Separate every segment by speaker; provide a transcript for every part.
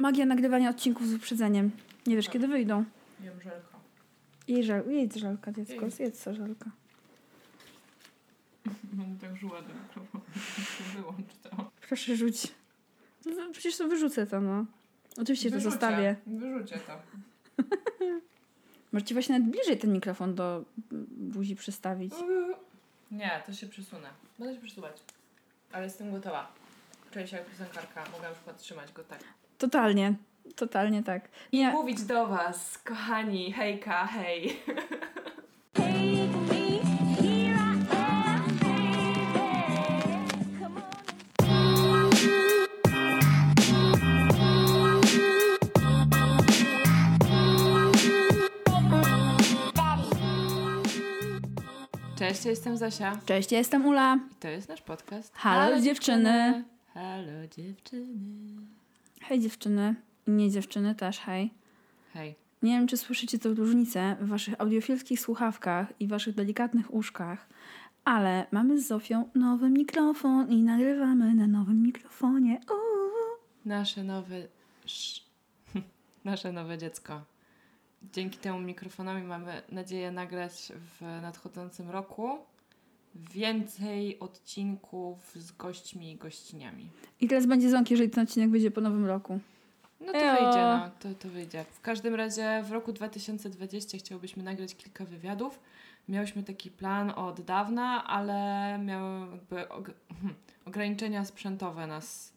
Speaker 1: Magia nagrywania odcinków z wyprzedzeniem. Nie wiesz, kiedy wyjdą.
Speaker 2: Jem żelka.
Speaker 1: Jej żel, jedz żelka, dziecko,
Speaker 2: Jej.
Speaker 1: zjedz co żelka.
Speaker 2: Będę tak żuła do mikrofonu. Wyłącz to.
Speaker 1: Proszę rzuć. No, Przecież to wyrzucę to, no. Oczywiście to
Speaker 2: Wyrzucę.
Speaker 1: zostawię.
Speaker 2: Wyrzucie to.
Speaker 1: Możecie właśnie nawet bliżej ten mikrofon do buzi przystawić.
Speaker 2: Nie, to się przesunę. Będę się przesuwać. Ale jestem gotowa. Czuję się jak piosenkarka. Mogę na przykład trzymać go tak.
Speaker 1: Totalnie. Totalnie tak. Nie,
Speaker 2: Mówić do was, kochani, hejka, hej.
Speaker 3: I.
Speaker 2: Cześć, ja jestem Zosia.
Speaker 1: cześć, ja jestem Ula.
Speaker 2: I to jest nasz podcast.
Speaker 1: Halo, dziewczyny.
Speaker 2: Halo dziewczyny.
Speaker 1: Hej dziewczyny. I nie dziewczyny też, hej.
Speaker 2: Hej.
Speaker 1: Nie wiem, czy słyszycie tę różnicę w waszych audiofilskich słuchawkach i waszych delikatnych uszkach, ale mamy z Zofią nowy mikrofon i nagrywamy na nowym mikrofonie. Uuu.
Speaker 2: Nasze nowe... sz- Nasze nowe dziecko. Dzięki temu mikrofonowi mamy nadzieję nagrać w nadchodzącym roku więcej odcinków z gośćmi i gościniami.
Speaker 1: I teraz będzie ząk, jeżeli ten odcinek wyjdzie po nowym roku.
Speaker 2: No to
Speaker 1: Eo.
Speaker 2: wyjdzie, no. To, to wyjdzie. W każdym razie w roku 2020 chciałbyśmy nagrać kilka wywiadów. Miałyśmy taki plan od dawna, ale miały jakby og- ograniczenia sprzętowe nas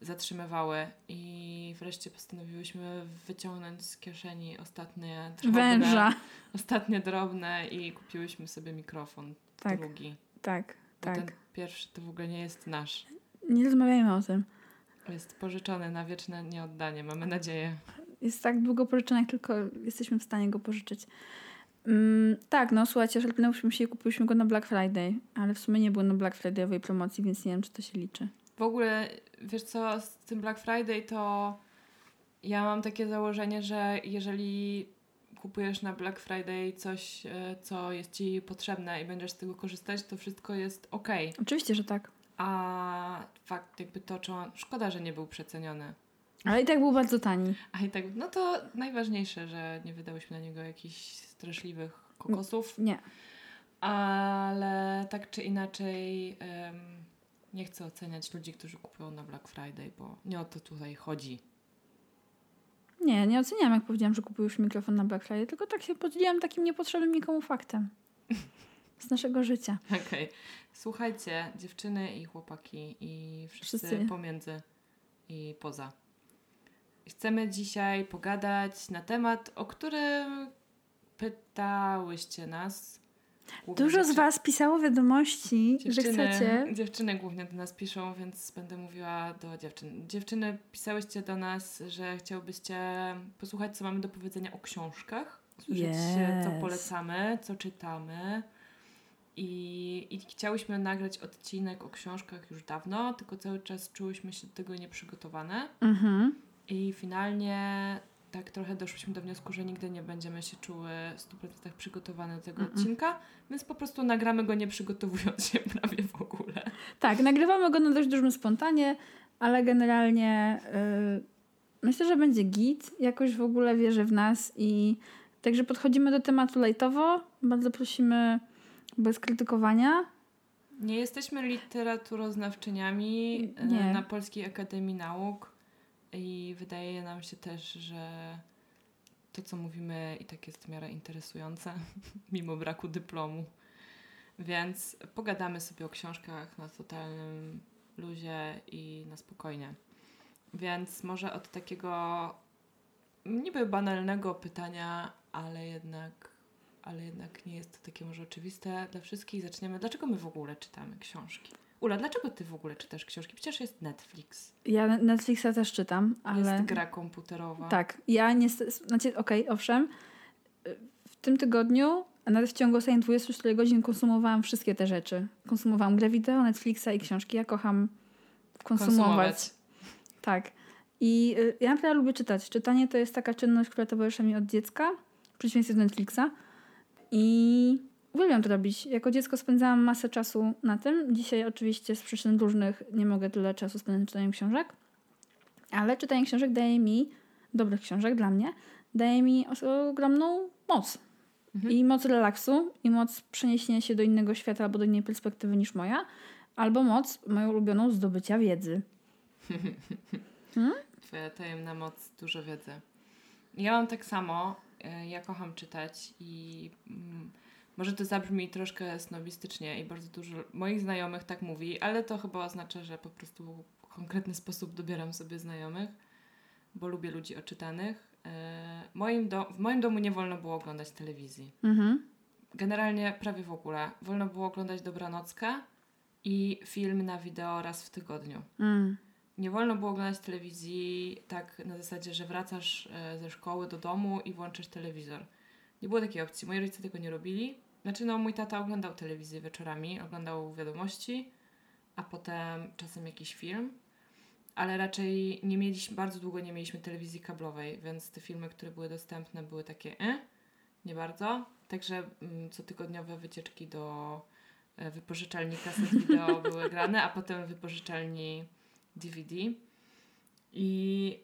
Speaker 2: zatrzymywały i wreszcie postanowiłyśmy wyciągnąć z kieszeni ostatnie drobne,
Speaker 1: Węża.
Speaker 2: ostatnie drobne i kupiłyśmy sobie mikrofon
Speaker 1: Tak,
Speaker 2: drugi.
Speaker 1: tak,
Speaker 2: Bo Ten
Speaker 1: tak.
Speaker 2: pierwszy to w ogóle nie jest nasz.
Speaker 1: Nie rozmawiajmy o tym.
Speaker 2: Jest pożyczony na wieczne nieoddanie, mamy nadzieję.
Speaker 1: Jest tak długo pożyczony, jak tylko jesteśmy w stanie go pożyczyć. Mm, tak, no słuchajcie, szarpnęłyśmy się i kupiliśmy go na Black Friday, ale w sumie nie było na Black Friday'owej promocji, więc nie wiem, czy to się liczy.
Speaker 2: W ogóle, wiesz co, z tym Black Friday to ja mam takie założenie, że jeżeli kupujesz na Black Friday coś, e, co jest ci potrzebne i będziesz z tego korzystać, to wszystko jest ok.
Speaker 1: Oczywiście, że tak.
Speaker 2: A fakt jakby to, czy on, szkoda, że nie był przeceniony.
Speaker 1: Ale i tak był bardzo tani.
Speaker 2: A i tak, no to najważniejsze, że nie wydałyśmy na niego jakichś straszliwych kokosów.
Speaker 1: Nie.
Speaker 2: Ale tak czy inaczej em, nie chcę oceniać ludzi, którzy kupują na Black Friday, bo nie o to tutaj chodzi.
Speaker 1: Nie, nie oceniam, jak powiedziałam, że kupiłeś mikrofon na Black Friday, tylko tak się podzieliłam takim niepotrzebnym nikomu faktem. Z naszego życia.
Speaker 2: Okej. Słuchajcie, dziewczyny i chłopaki i wszyscy,
Speaker 1: Wszyscy.
Speaker 2: pomiędzy i poza. Chcemy dzisiaj pogadać na temat, o którym pytałyście nas. Głównie
Speaker 1: Dużo z Was pisało wiadomości, że
Speaker 2: Dziewczyny,
Speaker 1: chcecie.
Speaker 2: dziewczyny głównie do nas piszą, więc będę mówiła do dziewczyn. Dziewczyny, pisałyście do nas, że chciałbyście posłuchać, co mamy do powiedzenia o książkach. Słyszeć,
Speaker 1: Yes.
Speaker 2: co polecamy, co czytamy. I, I chciałyśmy nagrać odcinek o książkach już dawno, tylko cały czas czułyśmy się do tego nieprzygotowane.
Speaker 1: Mhm.
Speaker 2: I finalnie tak trochę doszłyśmy do wniosku, że nigdy nie będziemy się czuły w 100% przygotowane do tego
Speaker 1: Mm-mm.
Speaker 2: odcinka, więc po prostu nagramy go nie przygotowując się prawie w ogóle.
Speaker 1: Tak, nagrywamy go na dość dużym spontanie, ale generalnie yy, myślę, że będzie git. Jakoś w ogóle wierzę w nas i także podchodzimy do tematu lajtowo. Bardzo prosimy bez krytykowania.
Speaker 2: Nie jesteśmy literaturoznawczyniami e,
Speaker 1: Nie.
Speaker 2: na Polskiej Akademii Nauk i wydaje nam się też, że to, co mówimy, i tak jest w miarę interesujące, mimo braku dyplomu. Więc pogadamy sobie o książkach na totalnym luzie i na spokojnie. Więc może od takiego niby banalnego pytania, ale jednak, ale jednak nie jest to takie może oczywiste dla wszystkich. Zaczniemy. Dlaczego my w ogóle czytamy książki? Ula, dlaczego ty w ogóle czytasz książki? Przecież jest Netflix,
Speaker 1: Ja Netflixa też czytam, ale...
Speaker 2: jest gra komputerowa.
Speaker 1: Tak, ja niestety, znaczy okej, owszem, y, w tym tygodniu, a nawet w ciągu ostatnich 24 godzin konsumowałam wszystkie te rzeczy. Konsumowałam grę wideo, Netflixa i książki. Ja kocham konsumować.
Speaker 2: Konsumować.
Speaker 1: Tak. I y, ja naprawdę lubię czytać. Czytanie to jest taka czynność, która towarzyszyła mi od dziecka, w przeciwieństwie do Netflixa. I uwielbiam to robić. Jako dziecko spędzałam masę czasu na tym. Dzisiaj oczywiście z przyczyn różnych nie mogę tyle czasu spędzać czytaniem książek. Ale czytanie książek daje mi, dobrych książek dla mnie, daje mi ogromną moc. I moc relaksu, i moc przeniesienia się do innego świata albo do innej perspektywy niż moja, albo moc moją ulubioną zdobycia wiedzy.
Speaker 2: Twoja tajemna moc, dużo wiedzy. Ja mam tak samo. e, Ja kocham czytać i mm, może to zabrzmi troszkę snobistycznie i bardzo dużo moich znajomych tak mówi, ale to chyba oznacza, że po prostu w konkretny sposób dobieram sobie znajomych, bo lubię ludzi oczytanych. E, Moim w moim domu nie wolno było oglądać telewizji.
Speaker 1: Mhm.
Speaker 2: Generalnie prawie w ogóle. Wolno było oglądać Dobranockę i film na wideo raz w tygodniu.
Speaker 1: Mm.
Speaker 2: Nie wolno było oglądać telewizji tak na zasadzie, że wracasz e, ze szkoły do domu i włączysz telewizor. Nie było takiej opcji. Moi rodzice tego nie robili. Znaczy, no, mój tata oglądał telewizję wieczorami, oglądał wiadomości, a potem czasem jakiś film. Ale raczej nie mieliśmy, bardzo długo nie mieliśmy telewizji kablowej, więc te filmy, które były dostępne, były takie e, nie bardzo. Także mm, cotygodniowe wycieczki do e, wypożyczalni kaset wideo były grane, a potem wypożyczalni DVD. I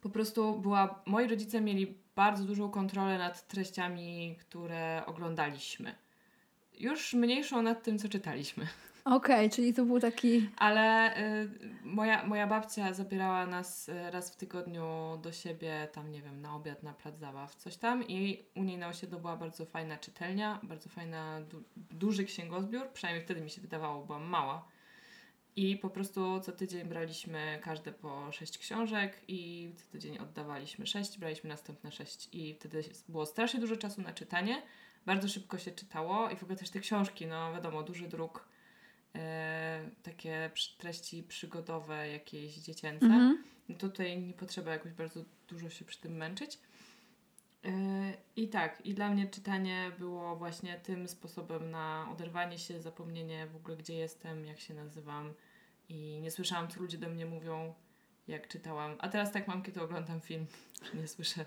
Speaker 2: po prostu była. Moi rodzice mieli bardzo dużą kontrolę nad treściami, które oglądaliśmy. Już mniejszą nad tym, co czytaliśmy.
Speaker 1: Okej, czyli to był taki...
Speaker 2: Ale y, moja, moja babcia zabierała nas y, raz w tygodniu do siebie, tam nie wiem, na obiad, na plac zabaw, coś tam. I u niej na osiedlu była bardzo fajna czytelnia, bardzo fajna, du- duży księgozbiór, przynajmniej wtedy mi się wydawało, byłam mała. I po prostu co tydzień braliśmy każde po sześć książek i co tydzień oddawaliśmy sześć, braliśmy następne sześć. I wtedy było strasznie dużo czasu na czytanie, bardzo szybko się czytało i w ogóle też te książki, no wiadomo, duży druk, e, takie treści przygodowe, jakieś dziecięce.
Speaker 1: Mhm.
Speaker 2: No tutaj nie potrzeba jakoś bardzo dużo się przy tym męczyć. Yy, I tak, i dla mnie czytanie było właśnie tym sposobem na oderwanie się, zapomnienie w ogóle, gdzie jestem, jak się nazywam. I nie słyszałam, co ludzie do mnie mówią, jak czytałam. A teraz tak mam, kiedy oglądam film, że nie słyszę,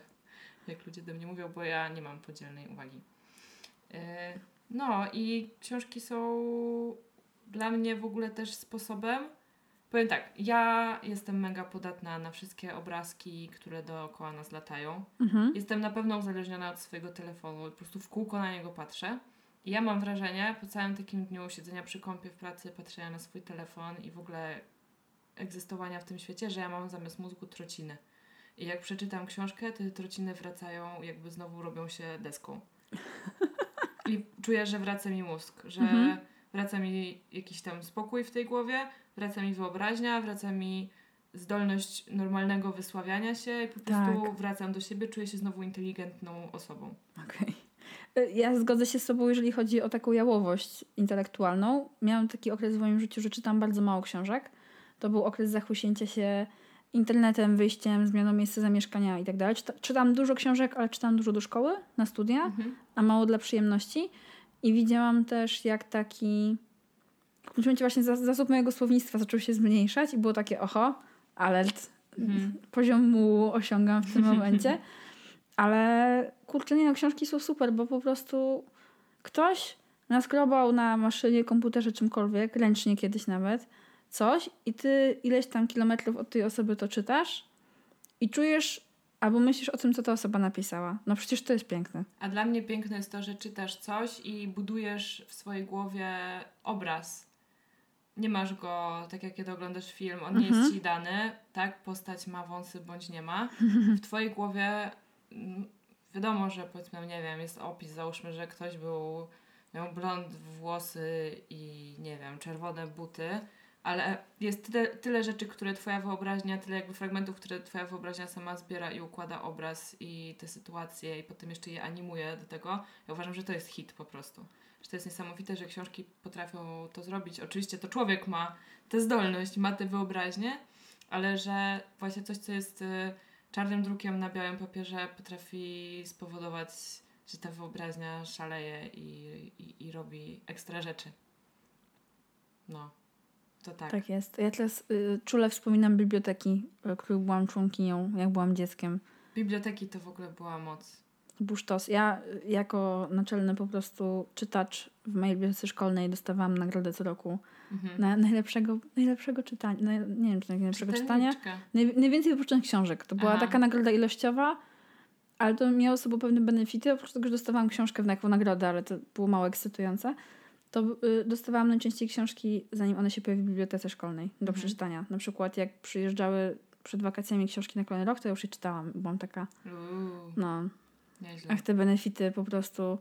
Speaker 2: jak ludzie do mnie mówią, bo ja nie mam podzielnej uwagi. Yy, No i książki są dla mnie w ogóle też sposobem, Powiem tak, ja jestem mega podatna na wszystkie obrazki, które dookoła nas latają.
Speaker 1: Mhm.
Speaker 2: Jestem na pewno uzależniona od swojego telefonu, po prostu w kółko na niego patrzę. I ja mam wrażenie, po całym takim dniu siedzenia przy kąpie w pracy, patrzenia na swój telefon i w ogóle egzystowania w tym świecie, że ja mam zamiast mózgu trociny. I jak przeczytam książkę, to te trociny wracają, jakby znowu robią się deską. I czuję, że wraca mi mózg, że
Speaker 1: Mhm.
Speaker 2: Wraca mi jakiś tam spokój w tej głowie, wraca mi wyobraźnia, wraca mi zdolność normalnego wysławiania się i po prostu
Speaker 1: Tak.
Speaker 2: wracam do siebie, czuję się znowu inteligentną osobą.
Speaker 1: Okej. Y, Ja zgodzę się z Tobą, jeżeli chodzi o taką jałowość intelektualną. Miałam taki okres w moim życiu, że czytam bardzo mało książek. To był okres zachłyśnięcia się internetem, wyjściem, zmianą miejsca zamieszkania i tak dalej. Czyta- Czytam dużo książek, ale czytam dużo do szkoły, na studia, a mało dla przyjemności. I widziałam też, jak taki... W którymś momencie właśnie zas- zasób mojego słownictwa zaczął się zmniejszać i było takie, oho, alert,
Speaker 2: Mhm.
Speaker 1: poziom mu osiągam w tym momencie. Ale kurczę, nie no, książki są super, bo po prostu ktoś naskrobał na maszynie, komputerze, czymkolwiek, ręcznie kiedyś nawet, coś i ty ileś tam kilometrów od tej osoby to czytasz i czujesz albo myślisz o tym, co ta osoba napisała. No przecież to jest piękne.
Speaker 2: A dla mnie piękne jest to, że czytasz coś i budujesz w swojej głowie obraz. Nie masz go tak jak kiedy oglądasz film, on nie
Speaker 1: Mhm.
Speaker 2: jest ci dany, tak? Postać ma wąsy bądź nie ma. W twojej głowie mm, wiadomo, że powiedzmy, nie wiem, jest opis, załóżmy, że ktoś był, miał blond włosy i nie wiem, czerwone buty, ale jest tyle, tyle rzeczy, które twoja wyobraźnia, tyle jakby fragmentów, które twoja wyobraźnia sama zbiera i układa obraz i te sytuacje i potem jeszcze je animuje do tego. Ja uważam, że to jest hit po prostu. Że to jest niesamowite, że książki potrafią to zrobić. Oczywiście to człowiek ma tę zdolność, ma tę wyobraźnię, ale że właśnie coś, co jest y, czarnym drukiem na białym papierze potrafi spowodować, że ta wyobraźnia szaleje i, i, i robi ekstra rzeczy. No, to tak.
Speaker 1: Tak, jest. Ja teraz y, czule wspominam biblioteki, których byłam członkinią, jak byłam dzieckiem.
Speaker 2: Biblioteki to w ogóle była moc.
Speaker 1: To był sztos. Ja y, jako naczelny po prostu czytacz w mojej bibliotece szkolnej dostawałam nagrodę co roku
Speaker 2: Mhm.
Speaker 1: na najlepszego, najlepszego czytania. Na, nie wiem, czy najlepszego czytania. Naj, najwięcej wypoczętych książek. To była
Speaker 2: Aha.
Speaker 1: taka nagroda ilościowa, ale to miało z sobą pewne benefity. Oprócz tego, że dostawałam książkę w nagrodę, ale to było mało ekscytujące, to y, dostawałam najczęściej książki, zanim one się pojawiły w bibliotece szkolnej do
Speaker 2: Mhm.
Speaker 1: przeczytania. Na przykład jak przyjeżdżały przed wakacjami książki na kolejny rok, to ja już je czytałam. Byłam taka, no,
Speaker 2: nieźle.
Speaker 1: ach te benefity po prostu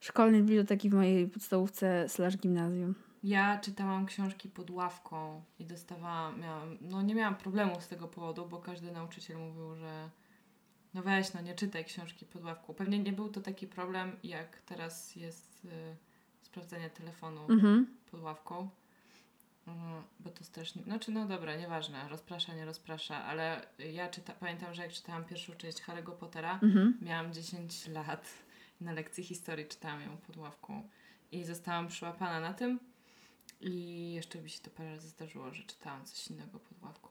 Speaker 1: szkolnej biblioteki w mojej podstawówce slash gimnazjum.
Speaker 2: Ja czytałam książki pod ławką i dostawałam, miałam, no nie miałam problemu z tego powodu, bo każdy nauczyciel mówił, że no weź, no nie czytaj książki pod ławką. Pewnie nie był to taki problem, jak teraz jest y, sprawdzenie telefonu
Speaker 1: Mhm.
Speaker 2: pod ławką. Mm, Bo to strasznie, znaczy no dobra, nieważne, rozprasza, nie rozprasza, ale ja czyta, pamiętam, że jak czytałam pierwszą część Harry'ego Pottera,
Speaker 1: Mhm.
Speaker 2: Miałam 10 lat na lekcji historii czytałam ją pod ławką i zostałam przyłapana na tym i jeszcze mi się to parę razy zdarzyło, że czytałam coś innego pod ławką.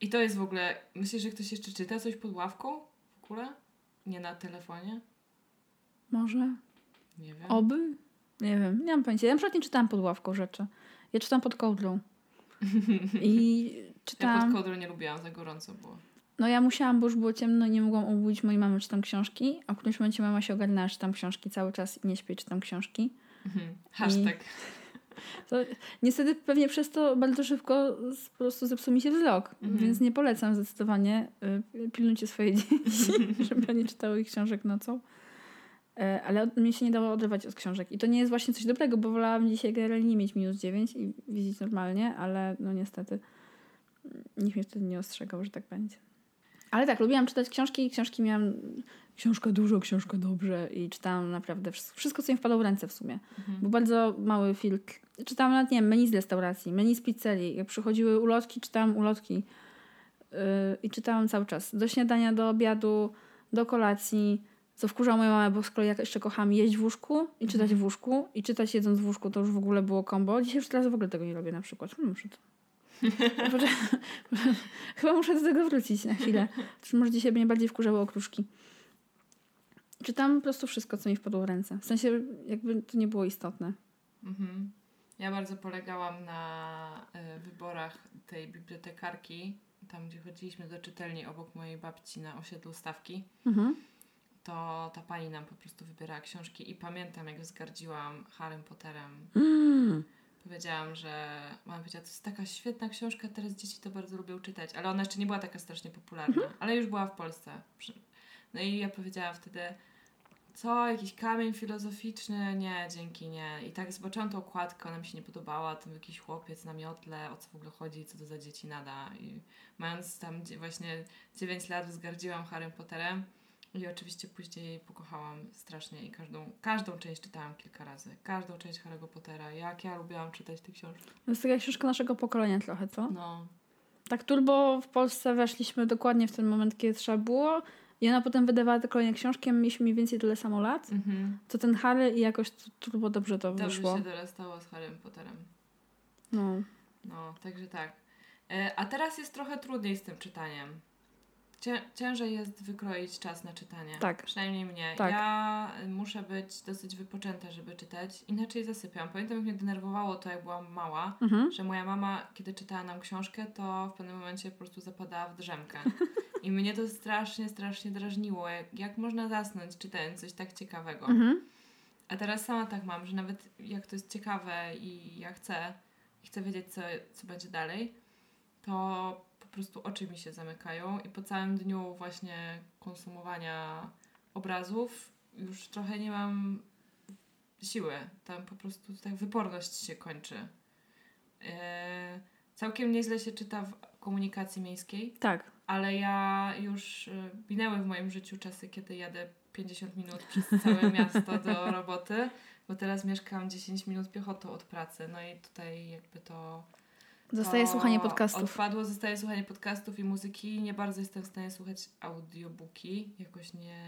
Speaker 2: I to jest w ogóle, myślisz, że ktoś jeszcze czyta coś pod ławką w ogóle? Nie na telefonie?
Speaker 1: Może?
Speaker 2: Nie wiem.
Speaker 1: Oby? Nie wiem, nie mam pojęcia. Ja na przykład nie czytałam pod ławką rzeczy. Ja czytam pod kołdrą. I
Speaker 2: Ja pod kołdrą nie lubiłam, za gorąco było.
Speaker 1: No ja musiałam, bo już było ciemno i nie mogłam obudzić mojej mamy, czytam książki. A w którymś momencie mama się ogarnęła, czytam książki cały czas i nie śpię, czytam książki.
Speaker 2: Mhm. Hashtag.
Speaker 1: To niestety pewnie przez to bardzo szybko po prostu zepsuł mi się wzrok,
Speaker 2: Mhm.
Speaker 1: więc nie polecam zdecydowanie. Y, pilnujcie swoje dzieci, żeby nie czytały ich książek nocą. E, Ale mnie się nie dało oderwać od książek. I to nie jest właśnie coś dobrego, bo wolałam dzisiaj generalnie nie mieć minus 9 i widzieć normalnie, ale no niestety mm, nikt mnie wtedy nie ostrzegał, że tak będzie. Ale tak, lubiłam czytać książki. Książki miałam książka dużo, książka dobrze i czytałam naprawdę wszystko, wszystko co mi wpadło w ręce w sumie.
Speaker 2: Mhm.
Speaker 1: Był bardzo mały filtr. Czytałam nawet, nie wiem, menu z restauracji, menu z pizzerii. Jak przychodziły ulotki, czytałam ulotki. Yy, I czytałam cały czas. Do śniadania, do obiadu, do kolacji. Co wkurzał moją mamę, bo z kolei ja jeszcze kocham jeść w łóżku i czytać w łóżku. I czytać jedząc w łóżku to już w ogóle było kombo. Dzisiaj już teraz w ogóle tego nie robię na przykład. Hmm, muszę to... Chyba muszę do tego wrócić na chwilę. Też może dzisiaj mnie bardziej wkurzały okruszki. Czytam po prostu wszystko, co mi wpadło w ręce. W sensie, jakby to nie było istotne.
Speaker 2: Mhm. Ja bardzo polegałam na y, wyborach tej bibliotekarki, tam gdzie chodziliśmy do czytelni obok mojej babci na osiedlu Stawki.
Speaker 1: Mhm.
Speaker 2: To ta pani nam po prostu wybierała książki i pamiętam, jak wzgardziłam Harrym Potterem.
Speaker 1: Mm.
Speaker 2: Powiedziałam, że mama powiedziała, to jest taka świetna książka, teraz dzieci to bardzo lubią czytać, ale ona jeszcze nie była taka strasznie popularna, ale już była w Polsce. No i ja powiedziałam wtedy, co, jakiś kamień filozoficzny? Nie, dzięki, nie. I tak zobaczyłam tą okładkę, ona mi się nie podobała, tam jakiś chłopiec na miotle, o co w ogóle chodzi, co to za dzieci nada. I mając tam właśnie 9 lat wzgardziłam Harrym Potterem. I oczywiście później pokochałam strasznie i każdą, każdą część czytałam kilka razy. Każdą część Harry'ego Pottera. Jak ja lubiłam czytać te książki.
Speaker 1: To jest taka książka naszego pokolenia trochę, co?
Speaker 2: No.
Speaker 1: Tak turbo w Polsce weszliśmy dokładnie w ten moment, kiedy trzeba było. I ona potem wydawała te kolejne książki, mieliśmy mniej więcej tyle samo lat.
Speaker 2: Mhm.
Speaker 1: To ten Harry i jakoś to turbo dobrze to
Speaker 2: Dobrze
Speaker 1: wyszło.
Speaker 2: się dorastało z Harrym Potterem.
Speaker 1: No.
Speaker 2: No, także tak. E, A teraz jest trochę trudniej z tym czytaniem. Cię, ciężej jest wykroić czas na czytanie.
Speaker 1: Tak.
Speaker 2: Przynajmniej mnie.
Speaker 1: Tak.
Speaker 2: Ja muszę być dosyć wypoczęta, żeby czytać. Inaczej zasypiam. Pamiętam, jak mnie denerwowało to, jak byłam mała,
Speaker 1: Mhm.
Speaker 2: że moja mama, kiedy czytała nam książkę, to w pewnym momencie po prostu zapadała w drzemkę. I mnie to strasznie, strasznie drażniło. Jak, jak można zasnąć czytając coś tak ciekawego?
Speaker 1: Mhm.
Speaker 2: A teraz sama tak mam, że nawet jak to jest ciekawe i ja chcę, i chcę wiedzieć, co, co będzie dalej, to po prostu oczy mi się zamykają i po całym dniu właśnie konsumowania obrazów już trochę nie mam siły. Tam po prostu tak wyporność się kończy. Yy, całkiem nieźle się czyta w komunikacji miejskiej.
Speaker 1: Tak.
Speaker 2: Ale ja już y, minęły w moim życiu czasy, kiedy jadę 50 minut przez całe miasto do roboty, bo teraz mieszkam 10 minut piechotą od pracy. No i tutaj jakby to.
Speaker 1: Zostaje słuchanie podcastów.
Speaker 2: Odpadło, zostaje słuchanie podcastów i muzyki. Nie bardzo jestem w stanie słuchać audiobooki. Jakoś nie.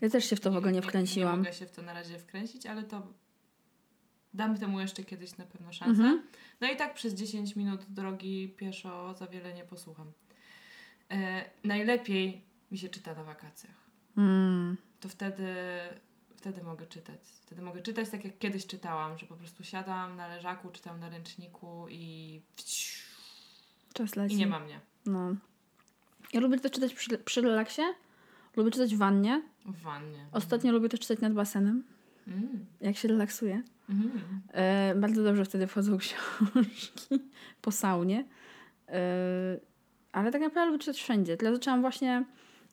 Speaker 1: Ja też się w to w ogóle nie
Speaker 2: Nie
Speaker 1: wkręciłam.
Speaker 2: mogę się w to na razie wkręcić, ale to dam temu jeszcze kiedyś na pewno szansę.
Speaker 1: Mhm.
Speaker 2: No i tak przez 10 minut drogi pieszo za wiele nie posłucham. E, najlepiej mi się czyta na wakacjach.
Speaker 1: Mm.
Speaker 2: to wtedy, wtedy mogę czytać. Wtedy mogę czytać tak, jak kiedyś czytałam, że po prostu siadam na leżaku, czytam na ręczniku i,
Speaker 1: Czas leci.
Speaker 2: i nie ma mnie
Speaker 1: No. Ja lubię też czytać przy, przy relaksie. Lubię czytać w wannie.
Speaker 2: w wannie.
Speaker 1: Ostatnio lubię też czytać nad basenem,
Speaker 2: Mm.
Speaker 1: jak się relaksuję.
Speaker 2: Mm.
Speaker 1: E, bardzo dobrze wtedy wchodzą książki po saunie. E, ale tak naprawdę lubię czytać wszędzie. Tyle zaczęłam właśnie...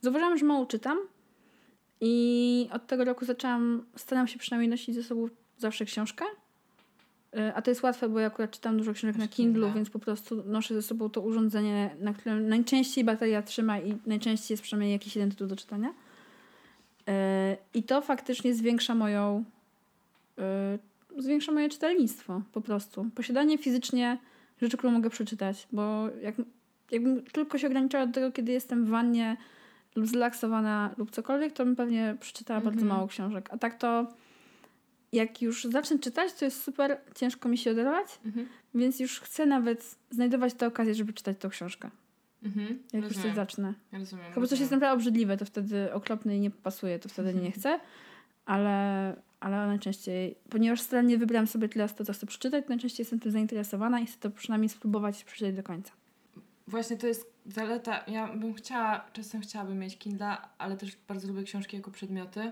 Speaker 1: Zauważyłam, że mało czytam i od tego roku zaczęłam... Staram się przynajmniej nosić ze sobą zawsze książkę. E, a to jest łatwe, bo ja akurat czytam dużo książek na Kindle,
Speaker 2: Kindle.
Speaker 1: więc po prostu noszę ze sobą to urządzenie, na którym najczęściej bateria trzyma i najczęściej jest przynajmniej jakiś jeden tytuł do czytania. E, I to faktycznie zwiększa moją y, zwiększa moje czytelnictwo po prostu. Posiadanie fizycznie rzeczy, które mogę przeczytać, bo jak, jakbym tylko się ograniczała do tego, kiedy jestem w wannie lub zrelaksowana lub cokolwiek, to bym pewnie przeczytała bardzo
Speaker 2: Mhm.
Speaker 1: mało książek. A tak to jak już zacznę czytać, to jest super ciężko mi się oderwać,
Speaker 2: Mhm.
Speaker 1: więc już chcę nawet znajdować tę okazję, żeby czytać tą książkę.
Speaker 2: Mhm.
Speaker 1: Jak już coś
Speaker 2: Rozumiem.
Speaker 1: zacznę.
Speaker 2: Rozumiem.
Speaker 1: Chyba coś
Speaker 2: rozumiem.
Speaker 1: jest naprawdę obrzydliwe, to wtedy okropne i nie pasuje, to wtedy nie chcę. Ale, ale najczęściej, ponieważ starannie wybrałam sobie tyle to, co chcę przeczytać, najczęściej jestem tym zainteresowana i chcę to przynajmniej spróbować przeczytać do końca.
Speaker 2: Właśnie to jest zaleta. Ja bym chciała, czasem chciałabym mieć Kindle, ale też bardzo lubię książki jako przedmioty.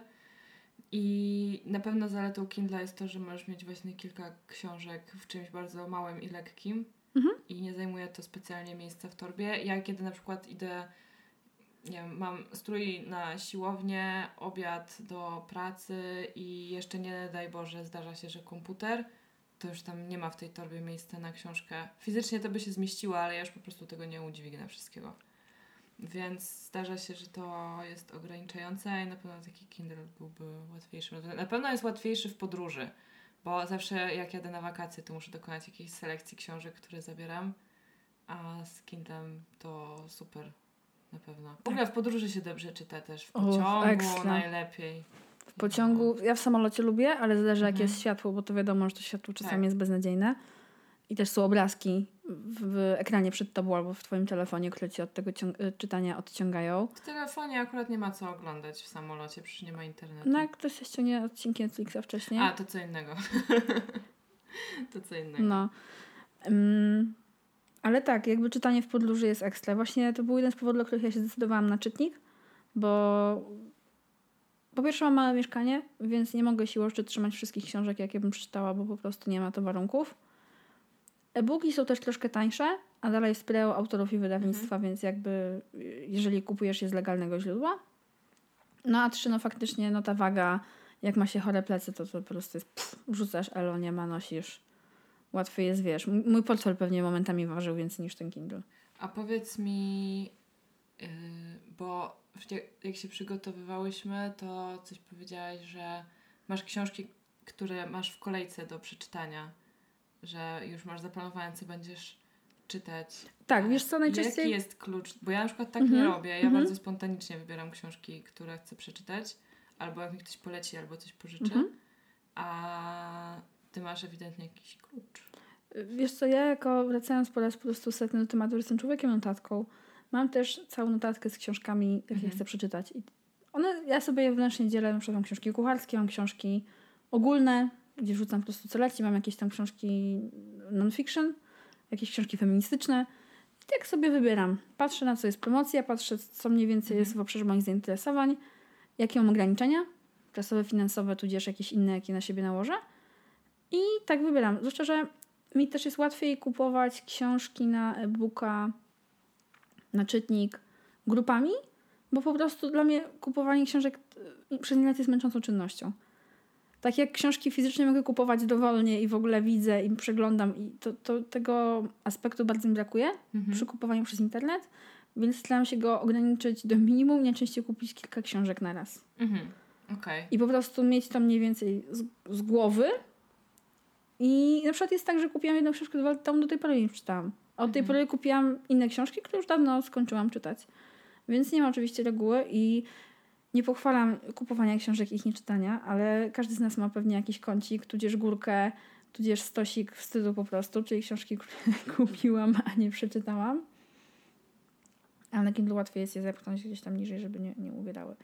Speaker 2: I na pewno zaletą Kindle jest to, że możesz mieć właśnie kilka książek w czymś bardzo małym i lekkim.
Speaker 1: Mhm.
Speaker 2: I nie zajmuje to specjalnie miejsca w torbie. Ja kiedy na przykład idę, nie wiem, mam strój na siłownię, obiad do pracy i jeszcze nie daj Boże zdarza się, że komputer, to już tam nie ma w tej torbie miejsca na książkę. Fizycznie to by się zmieściło, ale ja już po prostu tego nie udźwignę wszystkiego. Więc zdarza się, że to jest ograniczające i na pewno taki Kindle byłby łatwiejszy. Na pewno jest łatwiejszy w podróży, bo zawsze jak jadę na wakacje, to muszę dokonać jakiejś selekcji książek, które zabieram, a z Kindlem to super. Na pewno. W ogóle w podróży się dobrze czyta też. W pociągu
Speaker 1: ekstra.
Speaker 2: najlepiej.
Speaker 1: W pociągu, ja w samolocie lubię, ale zależy jak
Speaker 2: Mhm.
Speaker 1: jest światło, bo to wiadomo, że to światło czasami
Speaker 2: Tak.
Speaker 1: jest beznadziejne. I też są obrazki w, ekranie przed tobą albo w twoim telefonie, które cię od tego y, czytania odciągają.
Speaker 2: W telefonie akurat nie ma co oglądać w samolocie, przecież nie ma internetu.
Speaker 1: No jak ktoś się ściągnie odcinki Netflixa wcześniej.
Speaker 2: A, to co innego. to co innego.
Speaker 1: No. Ym, ale tak, jakby czytanie w podróży jest ekstra. Właśnie to był jeden z powodów, dla których ja się zdecydowałam na czytnik, bo po pierwsze mam małe mieszkanie, więc nie mogę siłą rzeczy trzymać wszystkich książek, jakie bym przeczytała, bo po prostu nie ma to warunków. E-booki są też troszkę tańsze, a dalej wspierają autorów i wydawnictwa, więc jakby y, jeżeli kupujesz je z legalnego źródła. No a trzy, no faktycznie, no ta waga, jak ma się chore plecy, to, to po prostu jest pff, wrzucasz elo, nie ma, nosisz. Łatwiej jest, wiesz. Mój portfel pewnie momentami ważył więcej niż ten Kindle.
Speaker 2: A powiedz mi, yy, bo jak się przygotowywałyśmy, to coś powiedziałaś, że masz książki, które masz w kolejce do przeczytania, że już masz zaplanowane, co będziesz czytać.
Speaker 1: Tak, wiesz co, najczęściej...
Speaker 2: Jaki jest klucz? Bo ja na przykład tak
Speaker 1: Mhm,
Speaker 2: nie robię. Ja
Speaker 1: mhm.
Speaker 2: bardzo spontanicznie wybieram książki, które chcę przeczytać, albo jak mi ktoś poleci, albo coś pożyczy.
Speaker 1: Mhm.
Speaker 2: A ty masz ewidentnie jakiś klucz.
Speaker 1: Wiesz co, ja jako wracając po raz po prostu setny do tematu, że jestem człowiekiem notatką. Mam też całą notatkę z książkami, jakie
Speaker 2: Mhm.
Speaker 1: chcę przeczytać. I one, ja sobie je wewnętrznie dzielę, na przykład mam książki kucharskie, mam książki ogólne, gdzie rzucam po prostu co leci, mam jakieś tam książki non-fiction, jakieś książki feministyczne. I tak sobie wybieram. Patrzę na co jest promocja, patrzę co mniej więcej jest w obszarze moich zainteresowań, jakie mam ograniczenia, czasowe, finansowe, tudzież jakieś inne, jakie na siebie nałożę. I tak wybieram. Zwłaszcza, że mi też jest łatwiej kupować książki na e-booka, na czytnik grupami, bo po prostu dla mnie kupowanie książek y, przez internet jest męczącą czynnością. Tak jak książki fizycznie mogę kupować dowolnie i w ogóle widzę i przeglądam i to, to tego aspektu bardzo mi brakuje
Speaker 2: Mhm.
Speaker 1: przy kupowaniu przez internet, więc staram się go ograniczyć do minimum najczęściej kupić kilka książek na raz.
Speaker 2: Mhm. Okej.
Speaker 1: I po prostu mieć to mniej więcej z, z głowy. I na przykład jest tak, że kupiłam jedną książkę, temu do tej pory nie czytałam. Od tej
Speaker 2: Mhm.
Speaker 1: pory kupiłam inne książki, które już dawno skończyłam czytać. Więc nie ma oczywiście reguły i nie pochwalam kupowania książek i ich nieczytania, ale każdy z nas ma pewnie jakiś kącik, tudzież górkę, tudzież stosik wstydu po prostu, czyli książki, które kupiłam, a nie przeczytałam. Ale na Kindle łatwiej jest je zepchnąć gdzieś tam niżej, żeby nie, nie uwierały.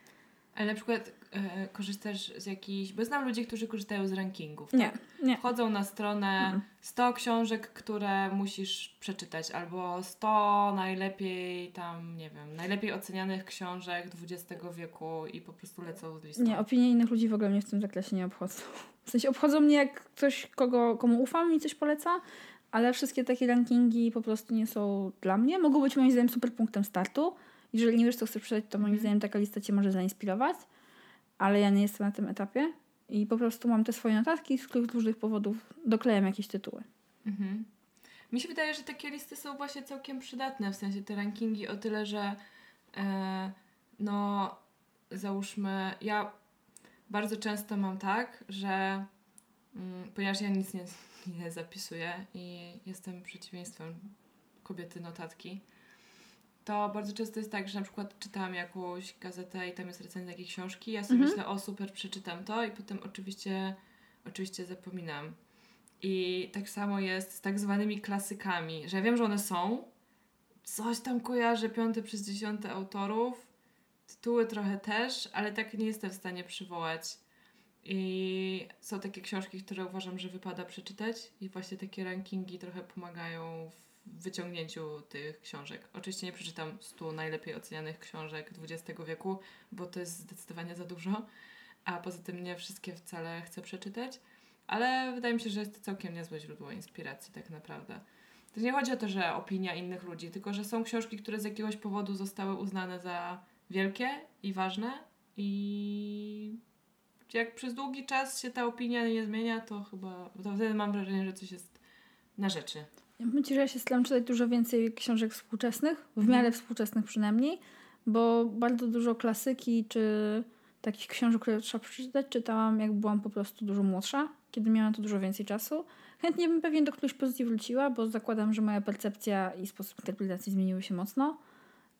Speaker 2: Ale na przykład e, korzystasz z jakichś... Bo znam ludzi, którzy korzystają z rankingów.
Speaker 1: Nie,
Speaker 2: Tak?
Speaker 1: nie.
Speaker 2: Wchodzą na stronę
Speaker 1: Mhm.
Speaker 2: 100 książek, które musisz przeczytać, albo 100 najlepiej tam, nie wiem, najlepiej ocenianych książek XX wieku i po prostu lecą z listą.
Speaker 1: Nie, opinie innych ludzi w ogóle mnie w tym zakresie nie obchodzą. W sensie obchodzą mnie jak ktoś, kogo, komu ufam i coś poleca, ale wszystkie takie rankingi po prostu nie są dla mnie. Mogą być moim zdaniem super punktem startu. Jeżeli nie wiesz, co chcesz przeczytać, to moim
Speaker 2: Mhm.
Speaker 1: zdaniem taka lista cię może zainspirować, ale ja nie jestem na tym etapie i po prostu mam te swoje notatki, z których z różnych powodów doklejam jakieś tytuły.
Speaker 2: Mhm. Mi się wydaje, że takie listy są właśnie całkiem przydatne, w sensie te rankingi o tyle, że e, no załóżmy, ja bardzo często mam tak, że mm, ponieważ ja nic nie, nie zapisuję i jestem przeciwieństwem kobiety notatki, to bardzo często jest tak, że na przykład czytałam jakąś gazetę i tam jest recenzja jakiejś książki, ja sobie
Speaker 1: Mhm.
Speaker 2: myślę, o super, przeczytam to i potem oczywiście, oczywiście zapominam. I tak samo jest z tak zwanymi klasykami, że ja wiem, że one są, coś tam kojarzę, piąty przez dziesiąty autorów, tytuły trochę też, ale tak nie jestem w stanie przywołać. I są takie książki, które uważam, że wypada przeczytać i właśnie takie rankingi trochę pomagają w wyciągnięciu tych książek. Oczywiście nie przeczytam 100 najlepiej ocenianych książek XX wieku, bo to jest zdecydowanie za dużo, a poza tym nie wszystkie wcale chcę przeczytać, ale wydaje mi się, że jest to całkiem niezłe źródło inspiracji tak naprawdę. To nie chodzi o to, że opinia innych ludzi, tylko że są książki, które z jakiegoś powodu zostały uznane za wielkie i ważne i jak przez długi czas się ta opinia nie zmienia, to chyba to wtedy mam wrażenie, że coś jest na rzeczy.
Speaker 1: Ci, że ja się staram czytać dużo więcej książek współczesnych, w miarę
Speaker 2: Mhm.
Speaker 1: współczesnych przynajmniej, bo bardzo dużo klasyki czy takich książek, które trzeba przeczytać, czytałam jak byłam po prostu dużo młodsza, kiedy miałam to dużo więcej czasu. Chętnie bym pewnie do którejś pozycji wróciła, bo zakładam, że moja percepcja i sposób interpretacji zmieniły się mocno,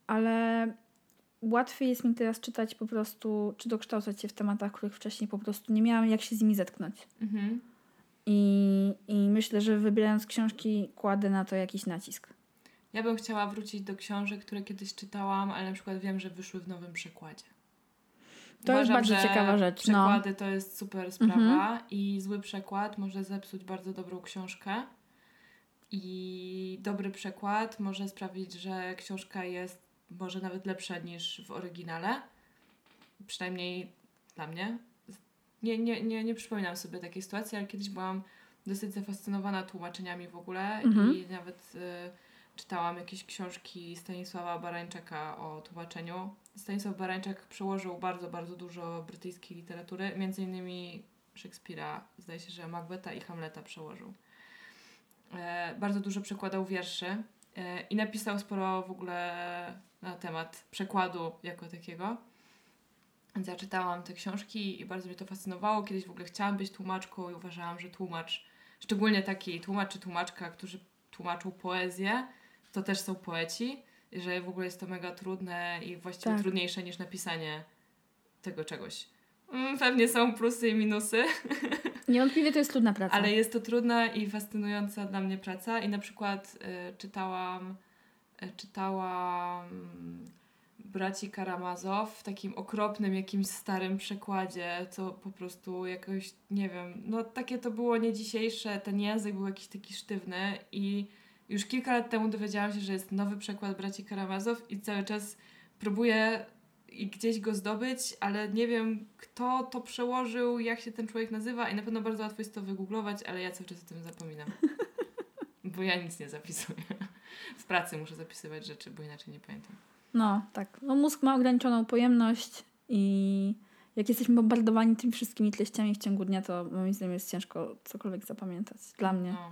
Speaker 1: ale łatwiej jest mi teraz czytać po prostu, czy dokształcać się w tematach, których wcześniej po prostu nie miałam jak się z nimi zetknąć.
Speaker 2: Mhm.
Speaker 1: I, I myślę, że wybierając książki kładę na to jakiś nacisk.
Speaker 2: Ja bym chciała wrócić do książek, które kiedyś czytałam, ale na przykład wiem, że wyszły w nowym przekładzie.
Speaker 1: To jest bardzo ciekawa rzecz, no.
Speaker 2: Przekłady to jest super sprawa
Speaker 1: Mhm.
Speaker 2: i zły przekład może zepsuć bardzo dobrą książkę. I dobry przekład może sprawić, że książka jest może nawet lepsza niż w oryginale. Przynajmniej dla mnie. Nie, nie, nie, nie przypominam sobie takiej sytuacji, ale kiedyś byłam dosyć zafascynowana tłumaczeniami w ogóle
Speaker 1: Mhm.
Speaker 2: i nawet y, czytałam jakieś książki Stanisława Barańczaka o tłumaczeniu. Stanisław Barańczak przełożył bardzo, bardzo dużo brytyjskiej literatury, między innymi Szekspira, zdaje się, że Macbeta i Hamleta przełożył. E, bardzo dużo przekładał wierszy e, i napisał sporo w ogóle na temat przekładu jako takiego. Więc ja czytałam te książki i bardzo mnie to fascynowało. Kiedyś w ogóle chciałam być tłumaczką i uważałam, że tłumacz, szczególnie taki tłumacz czy tłumaczka, którzy tłumaczą poezję, to też są poeci, że w ogóle jest to mega trudne i właściwie
Speaker 1: Tak.
Speaker 2: trudniejsze niż napisanie tego czegoś. Mm, Pewnie są plusy i minusy,
Speaker 1: Niewątpliwie to jest trudna praca.
Speaker 2: ale jest to trudna i fascynująca dla mnie praca i na przykład y, czytałam y, czytałam braci Karamazow w takim okropnym jakimś starym przekładzie, co po prostu jakoś, nie wiem, no takie to było nie dzisiejsze, ten język był jakiś taki sztywny i już kilka lat temu dowiedziałam się, że jest nowy przekład braci Karamazow i cały czas próbuję i gdzieś go zdobyć, ale nie wiem, kto to przełożył, jak się ten człowiek nazywa i na pewno bardzo łatwo jest to wygooglować, ale ja cały czas o tym zapominam. Bo ja nic nie zapisuję. W pracy muszę zapisywać rzeczy, bo inaczej nie pamiętam.
Speaker 1: No, tak. No, mózg ma ograniczoną pojemność i jak jesteśmy bombardowani tymi wszystkimi treściami w ciągu dnia, to moim zdaniem jest ciężko cokolwiek zapamiętać. Dla mnie.
Speaker 2: No.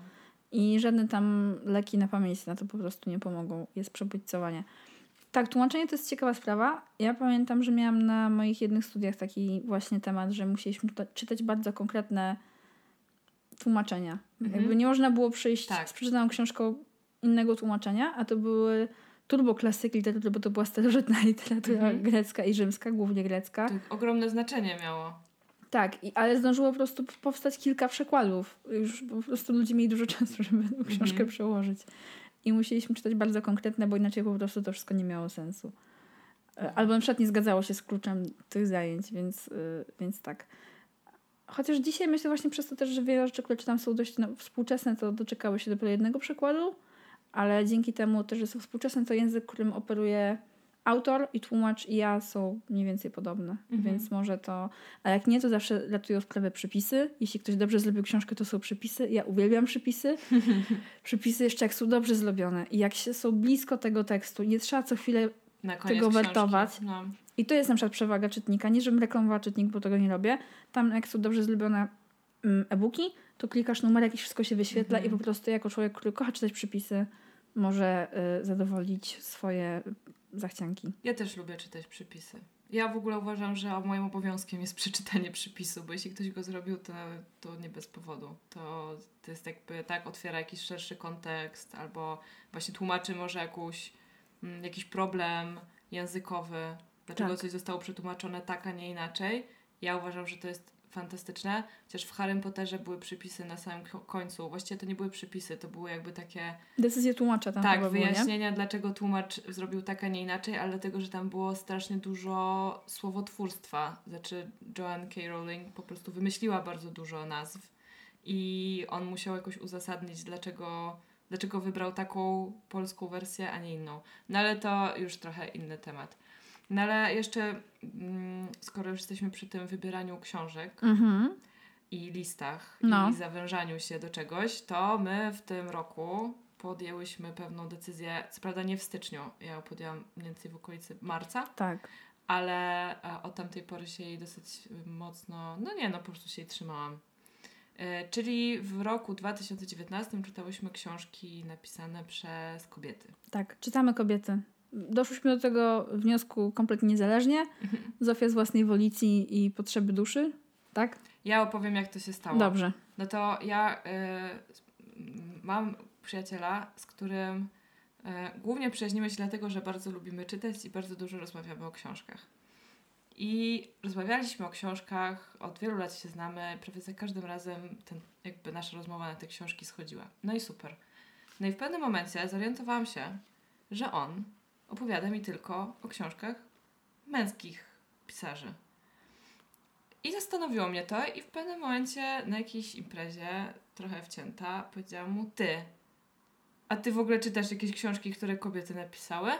Speaker 1: I żadne tam leki na pamięć na to po prostu nie pomogą. Jest przebodźcowanie. Tak, tłumaczenie to jest ciekawa sprawa. Ja pamiętam, że miałam na moich jednych studiach taki właśnie temat, że musieliśmy czyta- czytać bardzo konkretne tłumaczenia.
Speaker 2: Mhm.
Speaker 1: Jakby nie można było przyjść
Speaker 2: Tak.
Speaker 1: z przeczytaną książką innego tłumaczenia, a to były turboklasyki literatury, bo to była starożytna literatura
Speaker 2: Mhm.
Speaker 1: grecka i rzymska, głównie grecka.
Speaker 2: To ogromne znaczenie miało.
Speaker 1: Tak, i, ale zdążyło po prostu powstać kilka przekładów. Już po prostu ludzie mieli dużo czasu, żeby tę książkę
Speaker 2: Mhm.
Speaker 1: przełożyć. I musieliśmy czytać bardzo konkretne, bo inaczej po prostu to wszystko nie miało sensu. E, Albo na przykład nie zgadzało się z kluczem tych zajęć, więc, y, więc tak. Chociaż dzisiaj myślę właśnie przez to też, że wiele rzeczy, które czytam są dość no, współczesne, to doczekały się dopiero jednego przykładu, ale dzięki temu też, że są współczesne, to język, którym operuje autor i tłumacz i ja są mniej więcej podobne,
Speaker 2: Mhm.
Speaker 1: więc może to... A jak nie, to zawsze ratują sprawę przepisy. Jeśli ktoś dobrze zrobił książkę, to są przepisy. Ja uwielbiam przepisy. przepisy jeszcze jak są dobrze zrobione i jak się są blisko tego tekstu, nie trzeba co chwilę Tego wertować.
Speaker 2: No.
Speaker 1: i to jest na przykład przewaga czytnika. Nie, żebym reklamowała czytnik, bo tego nie robię. Tam jak są dobrze zrobione mm, e-booki, to klikasz numerek i wszystko się wyświetla
Speaker 2: Mhm.
Speaker 1: i po prostu jako człowiek, który kocha czytać przepisy, może y, zadowolić swoje zachcianki.
Speaker 2: Ja też lubię czytać przypisy. Ja w ogóle uważam, że moim obowiązkiem jest przeczytanie przypisu, bo jeśli ktoś go zrobił, to, to nie bez powodu. To, to jest jakby tak, otwiera jakiś szerszy kontekst, albo właśnie tłumaczy może jakąś, mm, jakiś problem językowy, dlaczego
Speaker 1: Tak.
Speaker 2: coś zostało przetłumaczone tak, a nie inaczej. Ja uważam, że to jest fantastyczne. Chociaż w Harrym Potterze były przypisy na samym ko- końcu. Właściwie to nie były przypisy, to były jakby takie
Speaker 1: Decyzje tłumacza tam
Speaker 2: tak,
Speaker 1: chyba było,
Speaker 2: wyjaśnienia, dlaczego tłumacz zrobił tak, a nie inaczej, ale dlatego, że tam było strasznie dużo słowotwórstwa. Znaczy, Joanne K. Rowling po prostu wymyśliła bardzo dużo nazw i on musiał jakoś uzasadnić, dlaczego, dlaczego wybrał taką polską wersję, a nie inną. No ale to już trochę inny temat. No ale jeszcze, mm, skoro już jesteśmy przy tym wybieraniu książek,
Speaker 1: Mhm.
Speaker 2: i listach
Speaker 1: No.
Speaker 2: i zawężaniu się do czegoś, to my w tym roku podjęłyśmy pewną decyzję, co prawda nie w styczniu, ja ją podjęłam mniej więcej w okolicy marca,
Speaker 1: Tak.
Speaker 2: ale e, od tamtej pory się jej dosyć mocno, no nie, no po prostu się jej trzymałam. E, Czyli w roku 2019 czytałyśmy książki napisane przez kobiety.
Speaker 1: Tak, czytamy kobiety. Doszłyśmy do tego wniosku kompletnie niezależnie. Zofia z własnej wolicji i potrzeby duszy. Tak?
Speaker 2: Ja opowiem, jak to się stało.
Speaker 1: Dobrze.
Speaker 2: No to ja y, mam przyjaciela, z którym y, głównie przyjaźnimy się dlatego, że bardzo lubimy czytać i bardzo dużo rozmawiamy o książkach. I rozmawialiśmy o książkach, od wielu lat się znamy, prawie za każdym razem ten, jakby nasza rozmowa na te książki schodziła. No i super. No i w pewnym momencie zorientowałam się, że on opowiada mi tylko o książkach męskich pisarzy. I zastanowiło mnie to i w pewnym momencie na jakiejś imprezie, trochę wcięta, powiedziałam mu, ty, a ty w ogóle czytasz jakieś książki, które kobiety napisały?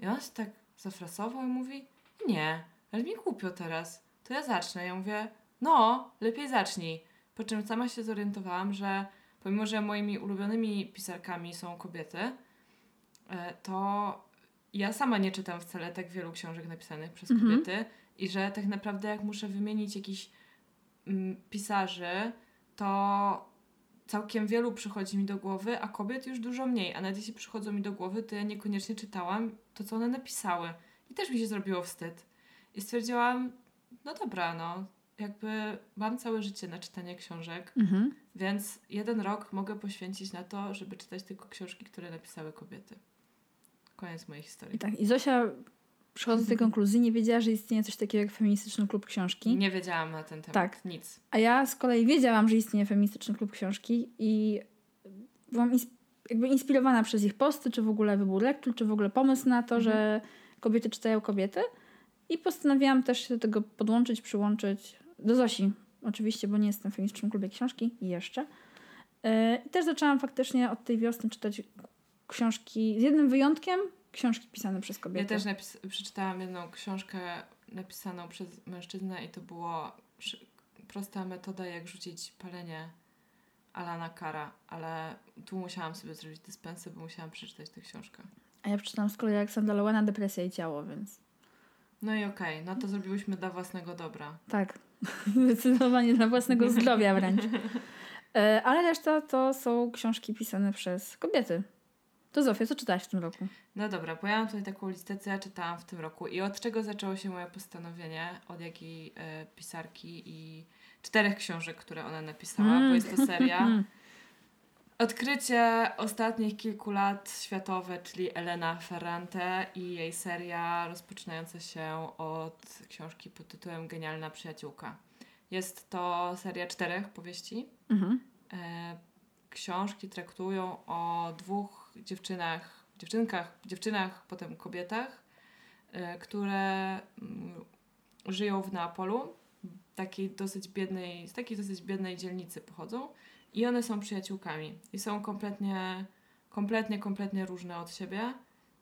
Speaker 2: I on się tak zafrasował i mówi, nie, ale mi głupio teraz, to ja zacznę. Ja mówię, no, lepiej zacznij. Po czym sama się zorientowałam, że pomimo, że moimi ulubionymi pisarkami są kobiety, e, to ja sama nie czytam wcale tak wielu książek napisanych przez
Speaker 1: Mhm.
Speaker 2: kobiety i że tak naprawdę jak muszę wymienić jakichś mm, pisarzy, to całkiem wielu przychodzi mi do głowy, a kobiet już dużo mniej. A nawet jeśli przychodzą mi do głowy, to ja niekoniecznie czytałam to, co one napisały. I też mi się zrobiło wstyd. I stwierdziłam, no dobra, no, jakby mam całe życie na czytanie książek,
Speaker 1: Mhm.
Speaker 2: więc jeden rok mogę poświęcić na to, żeby czytać tylko książki, które napisały kobiety. Koniec mojej
Speaker 1: I
Speaker 2: historii.
Speaker 1: tak. I Zosia, przychodząc do tej konkluzji, nie wiedziała, że istnieje coś takiego jak feministyczny klub książki.
Speaker 2: Nie wiedziałam na ten temat.
Speaker 1: Tak.
Speaker 2: Nic.
Speaker 1: A ja z kolei wiedziałam, że istnieje feministyczny klub książki i byłam ins- jakby inspirowana przez ich posty, czy w ogóle wybór lektur, czy w ogóle pomysł na to, że kobiety czytają kobiety. I postanowiłam też się do tego podłączyć, przyłączyć do Zosi. Oczywiście, bo nie jestem w feministycznym klubie książki i jeszcze. Yy, I też zaczęłam faktycznie od tej wiosny czytać książki, z jednym wyjątkiem, książki pisane przez kobiety.
Speaker 2: Ja też napis- przeczytałam jedną książkę napisaną przez mężczyznę i to było szy- prosta metoda, jak rzucić palenie Alana Kara, ale tu musiałam sobie zrobić dyspensę, bo musiałam przeczytać tę książkę.
Speaker 1: A ja przeczytałam z kolei Aleksandra Lowena Depresja i ciało, więc
Speaker 2: No i okej, no to zrobiłyśmy dla własnego dobra.
Speaker 1: Tak, zdecydowanie dla własnego zdrowia wręcz. E, Ale reszta to są książki pisane przez kobiety. To Zofia, co czytałaś w tym roku?
Speaker 2: No dobra, bo ja mam tutaj taką listę, co ja czytałam w tym roku i od czego zaczęło się moje postanowienie, od jakiej pisarki i czterech książek, które ona napisała,
Speaker 1: Mm.
Speaker 2: bo jest to seria. Odkrycie ostatnich kilku lat światowe, czyli Elena Ferrante i jej seria rozpoczynająca się od książki pod tytułem Genialna przyjaciółka. Jest to seria czterech powieści.
Speaker 1: Mhm.
Speaker 2: E, książki traktują o dwóch dziewczynach, dziewczynkach, dziewczynach, potem kobietach, e, które mm, żyją w Neapolu, takiej dosyć biednej, z takiej dosyć biednej dzielnicy pochodzą i one są przyjaciółkami i są kompletnie, kompletnie, kompletnie różne od siebie.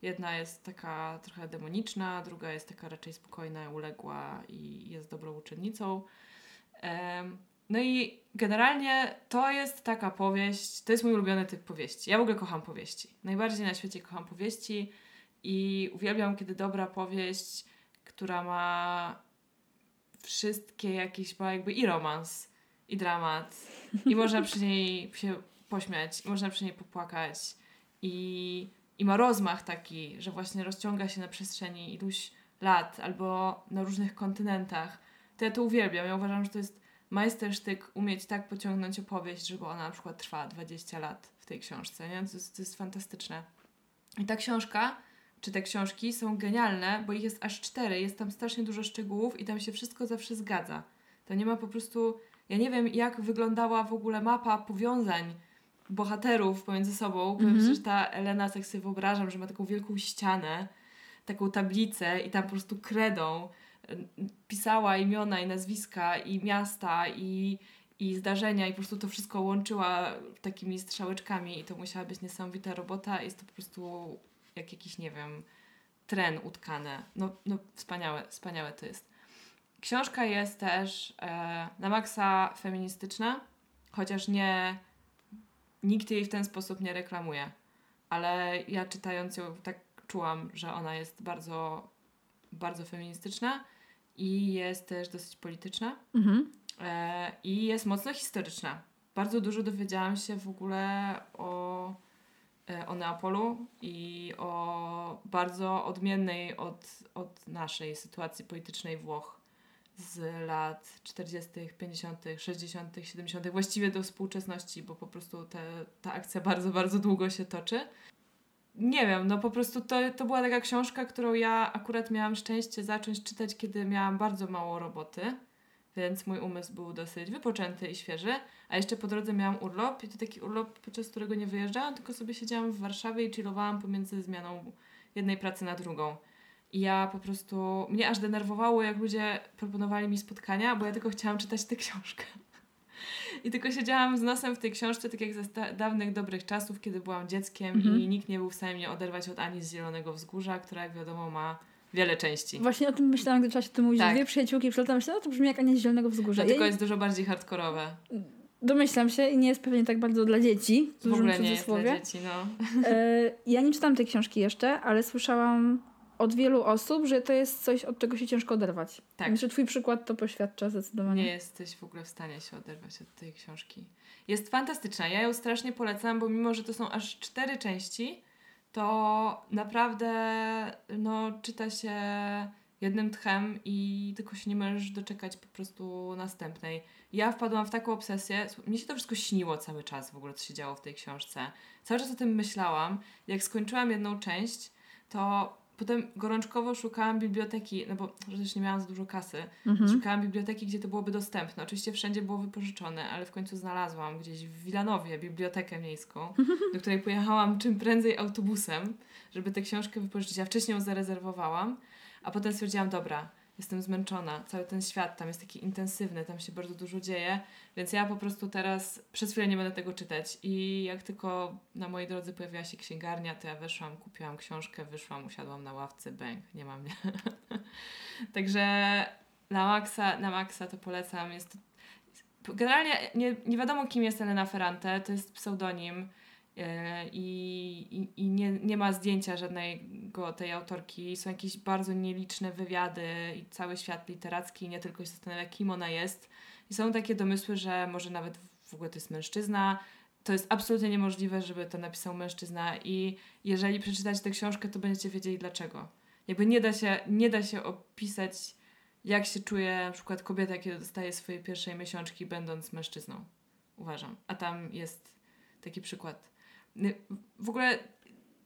Speaker 2: Jedna jest taka trochę demoniczna, druga jest taka raczej spokojna, uległa i jest dobrą uczennicą. No i generalnie to jest taka powieść, to jest mój ulubiony typ powieści. Ja w ogóle kocham powieści. Najbardziej na świecie kocham powieści i uwielbiam, kiedy dobra powieść, która ma wszystkie jakieś, ma jakby i romans, i dramat, i można przy niej się pośmiać, i można przy niej popłakać, i, i ma rozmach taki, że właśnie rozciąga się na przestrzeni iluś lat albo na różnych kontynentach. To ja to uwielbiam. Ja uważam, że to jest majstersztyk umieć tak pociągnąć opowieść, żeby ona na przykład trwała 20 lat w tej książce. Nie? To, jest, to jest fantastyczne. I ta książka, czy te książki są genialne, bo ich jest aż cztery, jest tam strasznie dużo szczegółów i tam się wszystko zawsze zgadza. To nie ma po prostu. Ja nie wiem, jak wyglądała w ogóle mapa powiązań bohaterów pomiędzy sobą.
Speaker 1: Mhm.
Speaker 2: Powiem, że ta Elena, tak sobie wyobrażam, że ma taką wielką ścianę, taką tablicę i tam po prostu kredą pisała imiona i nazwiska i miasta i, i zdarzenia i po prostu to wszystko łączyła takimi strzałeczkami i to musiała być niesamowita robota. Jest to po prostu jak jakiś, nie wiem, tren utkane. No, no wspaniałe, wspaniałe to jest. Książka jest też e, na maksa feministyczna, chociaż nie nikt jej w ten sposób nie reklamuje. Ale ja czytając ją tak czułam, że ona jest bardzo, bardzo feministyczna i jest też dosyć polityczna.
Speaker 1: Mhm.
Speaker 2: E, I jest mocno historyczna. Bardzo dużo dowiedziałam się w ogóle o, e, o Neapolu i o bardzo odmiennej od, od naszej sytuacji politycznej Włoch z lat 40., 50., 60., 70., właściwie do współczesności, bo po prostu te, ta akcja bardzo, bardzo długo się toczy. Nie wiem, no po prostu to, to była taka książka, którą ja akurat miałam szczęście zacząć czytać, kiedy miałam bardzo mało roboty więc mój umysł był dosyć wypoczęty i świeży. A jeszcze po drodze miałam urlop i to taki urlop, podczas którego nie wyjeżdżałam, tylko sobie siedziałam w Warszawie i chillowałam pomiędzy zmianą jednej pracy na drugą. I ja po prostu, mnie aż denerwowało, jak ludzie proponowali mi spotkania, bo ja tylko chciałam czytać tę książkę. I tylko siedziałam z nosem w tej książce, tak jak ze dawnych, dobrych czasów, kiedy byłam dzieckiem
Speaker 1: Mhm.
Speaker 2: i nikt nie był w stanie mnie oderwać od Ani z Zielonego Wzgórza, która jak wiadomo ma wiele części.
Speaker 1: Właśnie o tym myślałam, gdy zaczęłaś o tym mówić.
Speaker 2: Tak.
Speaker 1: Dwie przyjaciółki przylatam myślałam, no to brzmi jak Ania z Zielonego Wzgórza.
Speaker 2: Tylko
Speaker 1: Ja
Speaker 2: jest dużo bardziej hardkorowe.
Speaker 1: domyślam się i nie jest pewnie tak bardzo dla dzieci, w
Speaker 2: ogóle nie jest dla dzieci, no.
Speaker 1: E, ja nie czytam tej książki jeszcze, ale słyszałam od wielu osób, że to jest coś, od czego się ciężko oderwać.
Speaker 2: Tak.
Speaker 1: Myślę, że twój przykład to poświadcza zdecydowanie.
Speaker 2: Nie jesteś w ogóle w stanie się oderwać od tej książki. Jest fantastyczna. Ja ją strasznie polecam, bo mimo, że to są aż cztery części, to naprawdę no, czyta się jednym tchem i tylko się nie możesz doczekać po prostu następnej. Ja wpadłam w taką obsesję. Mnie się to wszystko śniło cały czas w ogóle, co się działo w tej książce. Cały czas o tym myślałam. Jak skończyłam jedną część, to potem gorączkowo szukałam biblioteki, no bo też nie miałam za dużo kasy.
Speaker 1: Mhm.
Speaker 2: Szukałam biblioteki, gdzie to byłoby dostępne. Oczywiście wszędzie było wypożyczone, ale w końcu znalazłam gdzieś w Wilanowie bibliotekę miejską, do której pojechałam czym prędzej autobusem, żeby tę książkę wypożyczyć. Ja wcześniej ją zarezerwowałam, a potem stwierdziłam, dobra, jestem zmęczona, cały ten świat tam jest taki intensywny, tam się bardzo dużo dzieje, więc ja po prostu teraz przez chwilę nie będę tego czytać. I jak tylko na mojej drodze pojawiła się księgarnia, to ja weszłam, kupiłam książkę, wyszłam, usiadłam na ławce, bęk, nie ma mnie. Także na maksa, na maksa to polecam. Jest to... Generalnie nie, nie wiadomo, kim jest Elena Ferrante, to jest pseudonim i, i, i nie, nie ma zdjęcia żadnego tej autorki. Są jakieś bardzo nieliczne wywiady i cały świat literacki nie tylko się zastanawia, kim ona jest. I są takie domysły, że może nawet w ogóle to jest mężczyzna. To jest absolutnie niemożliwe, żeby to napisał mężczyzna i jeżeli przeczytacie tę książkę, to będziecie wiedzieli dlaczego. Jakby nie da się, nie da się opisać jak się czuje na przykład kobieta, kiedy dostaje swojej pierwszej miesiączki, będąc mężczyzną. Uważam. A tam jest taki przykład. W ogóle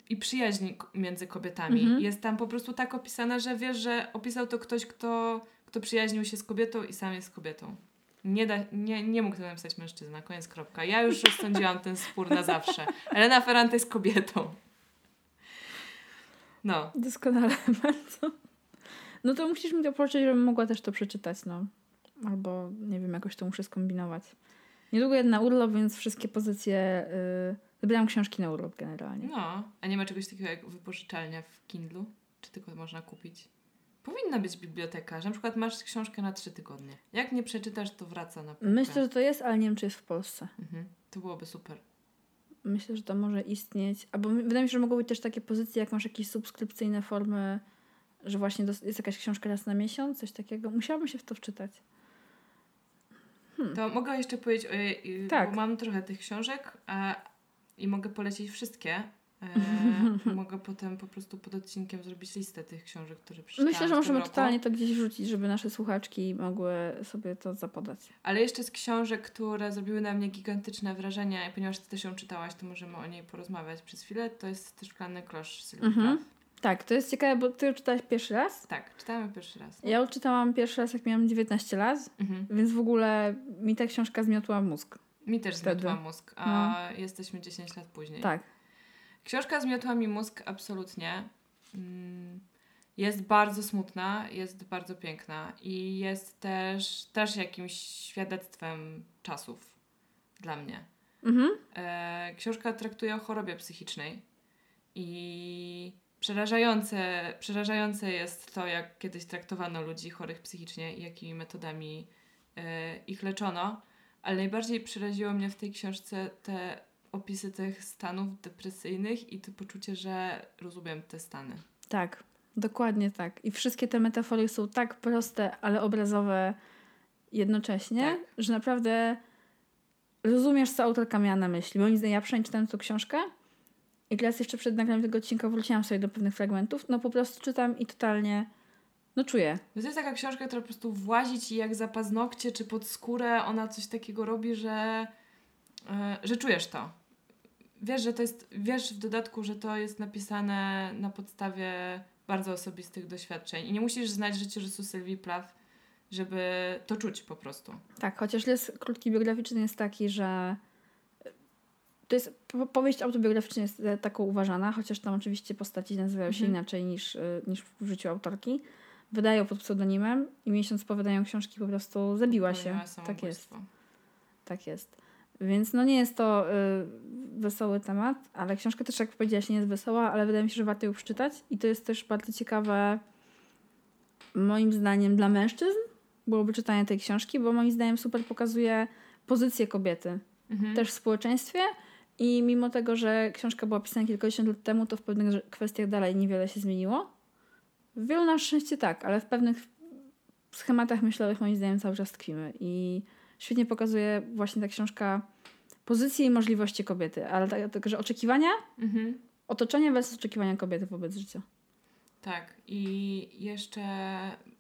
Speaker 2: i przyjaźń między kobietami
Speaker 1: Mhm.
Speaker 2: jest tam po prostu tak opisana, że wiesz, że opisał to ktoś, kto, kto przyjaźnił się z kobietą i sam jest kobietą. Nie, da, nie, nie mógł tego napisać mężczyzna, koniec kropka. Ja już rozsądziłam ten spór na zawsze. Elena Ferrante jest kobietą. No.
Speaker 1: Doskonale bardzo. No to musisz mi to pożyczyć, żebym mogła też to przeczytać, no. Albo, nie wiem, jakoś to muszę skombinować. Niedługo jedę na urlop, więc wszystkie pozycje... Yy, wybieram książki na urlop generalnie.
Speaker 2: No, a nie ma czegoś takiego jak wypożyczalnia w Kindlu? Czy tylko można kupić? Powinna być biblioteka, że na przykład masz książkę na trzy tygodnie. Jak nie przeczytasz, to wraca na półkę.
Speaker 1: Myślę, że to jest, ale nie wiem, czy jest w Polsce.
Speaker 2: Mhm. To byłoby super.
Speaker 1: Myślę, że to może istnieć. Albo wydaje mi się, że mogą być też takie pozycje, jak masz jakieś subskrypcyjne formy, że właśnie jest jakaś książka raz na miesiąc, coś takiego. Musiałabym się w to wczytać.
Speaker 2: To mogę jeszcze powiedzieć, o, jej-
Speaker 1: Tak.
Speaker 2: bo mam trochę tych książek a, i mogę polecić wszystkie. E, mogę potem po prostu pod odcinkiem zrobić listę tych książek, które przeczytałam
Speaker 1: Myślę, że możemy
Speaker 2: roku.
Speaker 1: totalnie to gdzieś rzucić, żeby nasze słuchaczki mogły sobie to zapodać.
Speaker 2: Ale jeszcze z książek, które zrobiły na mnie gigantyczne wrażenie, i ponieważ ty też ją czytałaś, to możemy o niej porozmawiać przez chwilę, to jest też Szklany Klosz Sylwii
Speaker 1: Mhm. Tak, to jest ciekawe, bo ty ją czytałaś pierwszy raz.
Speaker 2: Tak, czytałam pierwszy raz.
Speaker 1: Ja ją czytałam pierwszy raz, jak miałam 19 lat,
Speaker 2: Mhm.
Speaker 1: więc w ogóle mi ta książka zmiotła mózg.
Speaker 2: Mi też
Speaker 1: Wtedy.
Speaker 2: zmiotła mózg, a jesteśmy 10 lat później.
Speaker 1: Tak.
Speaker 2: Książka zmiotła mi mózg absolutnie. Mm, Jest bardzo smutna, jest bardzo piękna i jest też, też jakimś świadectwem czasów dla mnie.
Speaker 1: Mhm.
Speaker 2: E, książka traktuje o chorobie psychicznej i przerażające, przerażające jest to, jak kiedyś traktowano ludzi chorych psychicznie i jakimi metodami e, ich leczono. Ale najbardziej przeraziło mnie w tej książce te opisy tych stanów depresyjnych i to poczucie, że rozumiem te stany.
Speaker 1: Tak, dokładnie tak. I wszystkie te metafory są tak proste, ale obrazowe jednocześnie,
Speaker 2: Tak.
Speaker 1: że naprawdę rozumiesz, co autorka miała na myśli. Bo nic ja przynajmniej czytałem tą książkę i teraz jeszcze przed nagraniem tego odcinka wróciłam sobie do pewnych fragmentów. No po prostu czytam i totalnie, no czuję.
Speaker 2: No to jest taka książka, która po prostu włazi ci jak za paznokcie czy pod skórę. Ona coś takiego robi, że, e, że czujesz to. Wiesz, że to jest, wiesz w dodatku, że to jest napisane na podstawie bardzo osobistych doświadczeń. I nie musisz znać życiorysu Sylwii Plath, żeby to czuć po prostu.
Speaker 1: Tak, chociaż les krótki biograficzny jest taki, że to jest po- powieść autobiograficzna jest e, taką uważana, chociaż tam oczywiście postaci nazywają się
Speaker 2: Mhm.
Speaker 1: inaczej niż, niż w życiu autorki. Wydają pod pseudonimem i miesiąc po wydaniu książki po prostu zabiła się. Tak jest. Tak jest. Więc no nie jest to y, wesoły temat, ale książka też, jak powiedziałaś, nie jest wesoła, ale wydaje mi się, że warto ją przeczytać. I to jest też bardzo ciekawe, moim zdaniem, dla mężczyzn byłoby czytanie tej książki, bo moim zdaniem super pokazuje pozycję kobiety
Speaker 2: Mhm.
Speaker 1: też w społeczeństwie. I mimo tego, że książka była pisana kilkadziesiąt lat temu, to w pewnych kwestiach dalej niewiele się zmieniło. W wielu na szczęście tak, ale w pewnych schematach myślowych moim zdaniem cały czas tkwimy. I świetnie pokazuje właśnie ta książka pozycję i możliwości kobiety, ale tak, tak oczekiwania,
Speaker 2: Mhm.
Speaker 1: otoczenie versus oczekiwania kobiety wobec życia.
Speaker 2: Tak, i jeszcze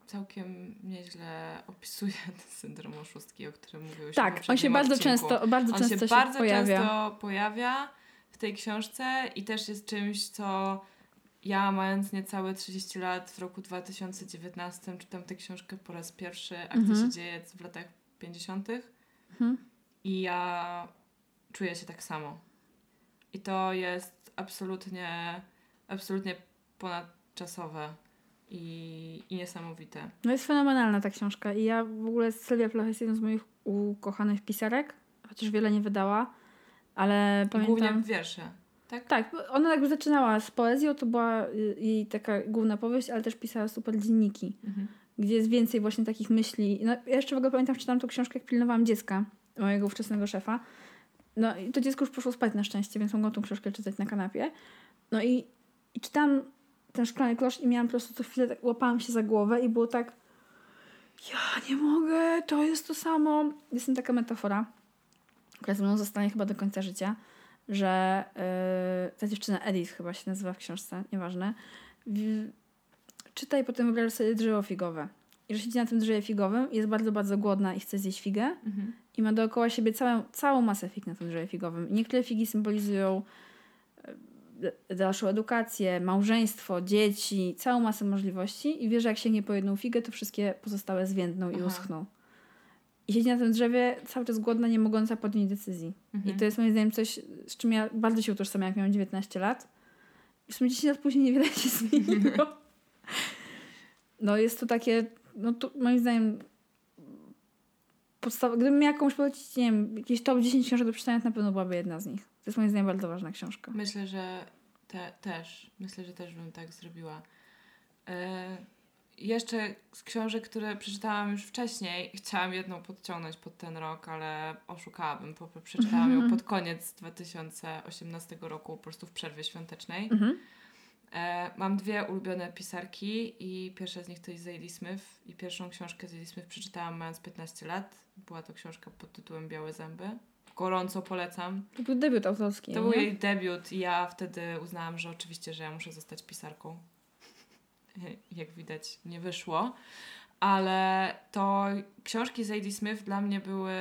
Speaker 2: całkiem nieźle opisuje ten syndrom oszustki, o którym mówiłyśmy w
Speaker 1: Tak, on się bardzo
Speaker 2: odcinku.
Speaker 1: często, bardzo
Speaker 2: On
Speaker 1: często
Speaker 2: się
Speaker 1: się,
Speaker 2: bardzo
Speaker 1: pojawia.
Speaker 2: często pojawia w tej książce i też jest czymś, co ja mając niecałe 30 lat w roku 2019 czytam tę książkę po raz pierwszy, akcja
Speaker 1: Mhm.
Speaker 2: się dzieje w latach 50.
Speaker 1: Mhm.
Speaker 2: i ja czuję się tak samo. I to jest absolutnie, absolutnie ponadczasowe i, i niesamowite.
Speaker 1: No jest fenomenalna ta książka i ja w ogóle Sylwia Plath jest jedną z moich ukochanych pisarek, chociaż wiele nie wydała, ale
Speaker 2: I
Speaker 1: pamiętam...
Speaker 2: głównie wiersze. Tak?
Speaker 1: Tak, ona jakby zaczynała z poezją, to była y, jej taka główna powieść, ale też pisała super dzienniki,
Speaker 2: Mhm.
Speaker 1: gdzie jest więcej właśnie takich myśli. No, ja jeszcze w ogóle pamiętam, czytałam tą książkę, jak pilnowałam dziecka, mojego ówczesnego szefa. No i to dziecko już poszło spać na szczęście, więc mogłam tą książkę czytać na kanapie. No i, i czytałam ten szklany klosz i miałam po prostu co chwilę, tak, łapałam się za głowę i było tak ja nie mogę, to jest to samo. Jest tam taka metafora, która ze mną zostanie chyba do końca życia, że yy, ta dziewczyna Edith chyba się nazywa w książce, nieważne. W, czyta i potem wyobraża sobie drzewo figowe. I że siedzi na tym drzewie figowym, jest bardzo, bardzo głodna i chce zjeść figę.
Speaker 2: Mhm.
Speaker 1: I ma dookoła siebie całą, całą masę fig na tym drzewie figowym. Niektóre figi symbolizują e, dalszą edukację, małżeństwo, dzieci, całą masę możliwości. I wie, że jak sięgnie po jedną figę, to wszystkie pozostałe zwiędną i
Speaker 2: Aha.
Speaker 1: uschną. I siedzi na tym drzewie cały czas głodna, nie mogąca podjąć decyzji.
Speaker 2: Mhm.
Speaker 1: I to jest moim zdaniem coś, z czym ja bardzo się utożsamiam, jak miałam 19 lat. I w sumie 10 lat później niewiele się zmieniło. no jest to takie, no tu, moim zdaniem podstawa, gdybym miała komuś polecić, nie wiem, jakieś top 10 książek do przeczytania, to na pewno byłaby jedna z nich. To jest moim zdaniem bardzo ważna książka.
Speaker 2: Myślę, że te, też. Myślę, że też bym tak zrobiła. E, jeszcze z książek, które przeczytałam już wcześniej, chciałam jedną podciągnąć pod ten rok, ale oszukałabym. Po, przeczytałam ją pod koniec 2018 roku, po prostu w przerwie świątecznej.
Speaker 1: Mhm.
Speaker 2: E, mam dwie ulubione pisarki i pierwsza z nich to jest Zadie Smith i pierwszą książkę Zadie Smith przeczytałam mając 15 lat. Była to książka pod tytułem Białe zęby. Gorąco polecam.
Speaker 1: To był debiut autorski.
Speaker 2: To
Speaker 1: nie?
Speaker 2: był jej debiut i ja wtedy uznałam, że oczywiście, że ja muszę zostać pisarką. Jak widać, nie wyszło. Ale to książki Zadie Smith dla mnie były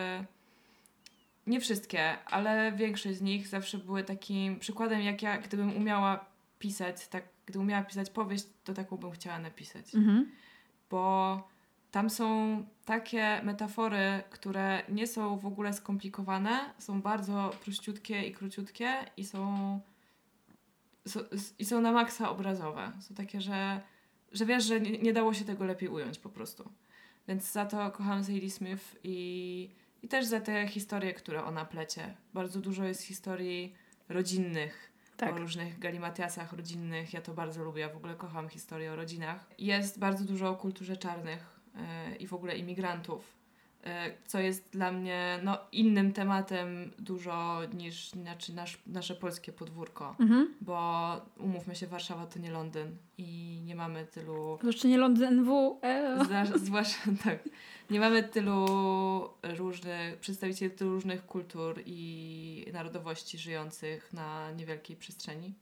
Speaker 2: nie wszystkie, ale większość z nich zawsze były takim przykładem, jak ja, gdybym umiała pisać, tak, gdybym umiała pisać powieść, to taką bym chciała napisać
Speaker 1: Mhm.
Speaker 2: bo tam są takie metafory, które nie są w ogóle skomplikowane, są bardzo prościutkie i króciutkie i są, są, i są na maksa obrazowe. Są takie, że, że wiesz, że nie, nie dało się tego lepiej ująć po prostu. Więc za to kocham Sadie Smith i, i też za te historie, które ona plecie. Bardzo dużo jest historii rodzinnych,
Speaker 1: Tak.
Speaker 2: o różnych galimatiasach rodzinnych. Ja to bardzo lubię, ja w ogóle kocham historię o rodzinach. Jest bardzo dużo o kulturze czarnych e, i w ogóle imigrantów, co jest dla mnie no, innym tematem dużo niż znaczy nasz, nasze polskie podwórko.
Speaker 1: Mhm.
Speaker 2: Bo umówmy się, Warszawa to nie Londyn i nie mamy tylu
Speaker 1: jeszcze nie Londyn W. E.
Speaker 2: Zwłaszcza tak. Nie mamy tylu różnych, przedstawicieli tylu różnych kultur i narodowości żyjących na niewielkiej przestrzeni.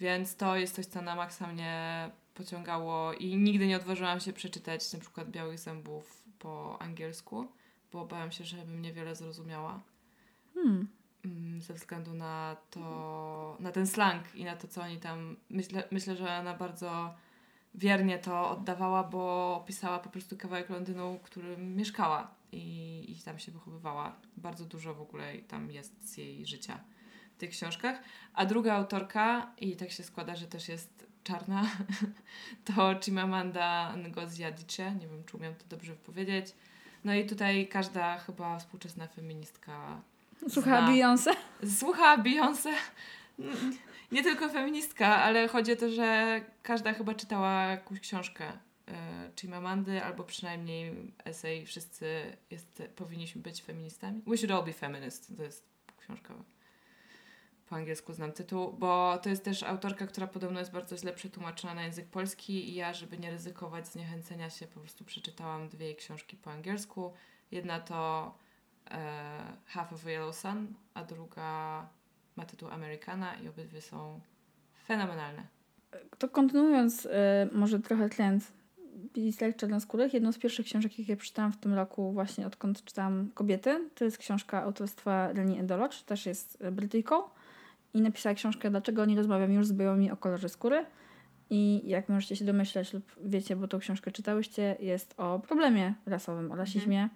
Speaker 2: Więc to jest coś, co na maksa mnie pociągało i nigdy nie odważyłam się przeczytać na przykład Białych Zębów po angielsku, bo bałam się, że bym niewiele zrozumiała
Speaker 1: Hmm.
Speaker 2: mm, ze względu na to, na ten slang i na to, co oni tam. Myślę, myślę że ona bardzo wiernie to oddawała, bo opisała po prostu kawałek Londynu, w którym mieszkała i, i tam się wychowywała. Bardzo dużo w ogóle tam jest z jej życia w tych książkach. A druga autorka, i tak się składa, że też jest czarna, to Chimamanda Ngozi Adichie. Nie wiem, czy umiem to dobrze powiedzieć. No i tutaj każda chyba współczesna feministka
Speaker 1: Słuchała
Speaker 2: Zna.
Speaker 1: Beyoncé.
Speaker 2: Słucha Beyoncé. Nie tylko feministka, ale chodzi o to, że każda chyba czytała jakąś książkę e, Chimamandy, albo przynajmniej esej Wszyscy jest, powinniśmy być feministami. We should all be feminist. To jest książka. Po angielsku znam tytuł, bo to jest też autorka, która podobno jest bardzo źle przetłumaczona na język polski i ja, żeby nie ryzykować zniechęcenia się, po prostu przeczytałam dwie jej książki po angielsku. Jedna to e, Half of a Yellow Sun, a druga ma tytuł Americana i obydwie są fenomenalne.
Speaker 1: To kontynuując e, może trochę trend pisarek czarnoskórych, jedną z pierwszych książek, jakie przeczytałam w tym roku, właśnie odkąd czytałam Kobiety, to jest książka autorstwa Leni Endolocz, też jest e, Brytyjką i napisała książkę Dlaczego nie rozmawiam już z białymi o kolorze skóry. I jak możecie się domyśleć lub wiecie, bo tą książkę czytałyście, jest o problemie rasowym, o rasizmie.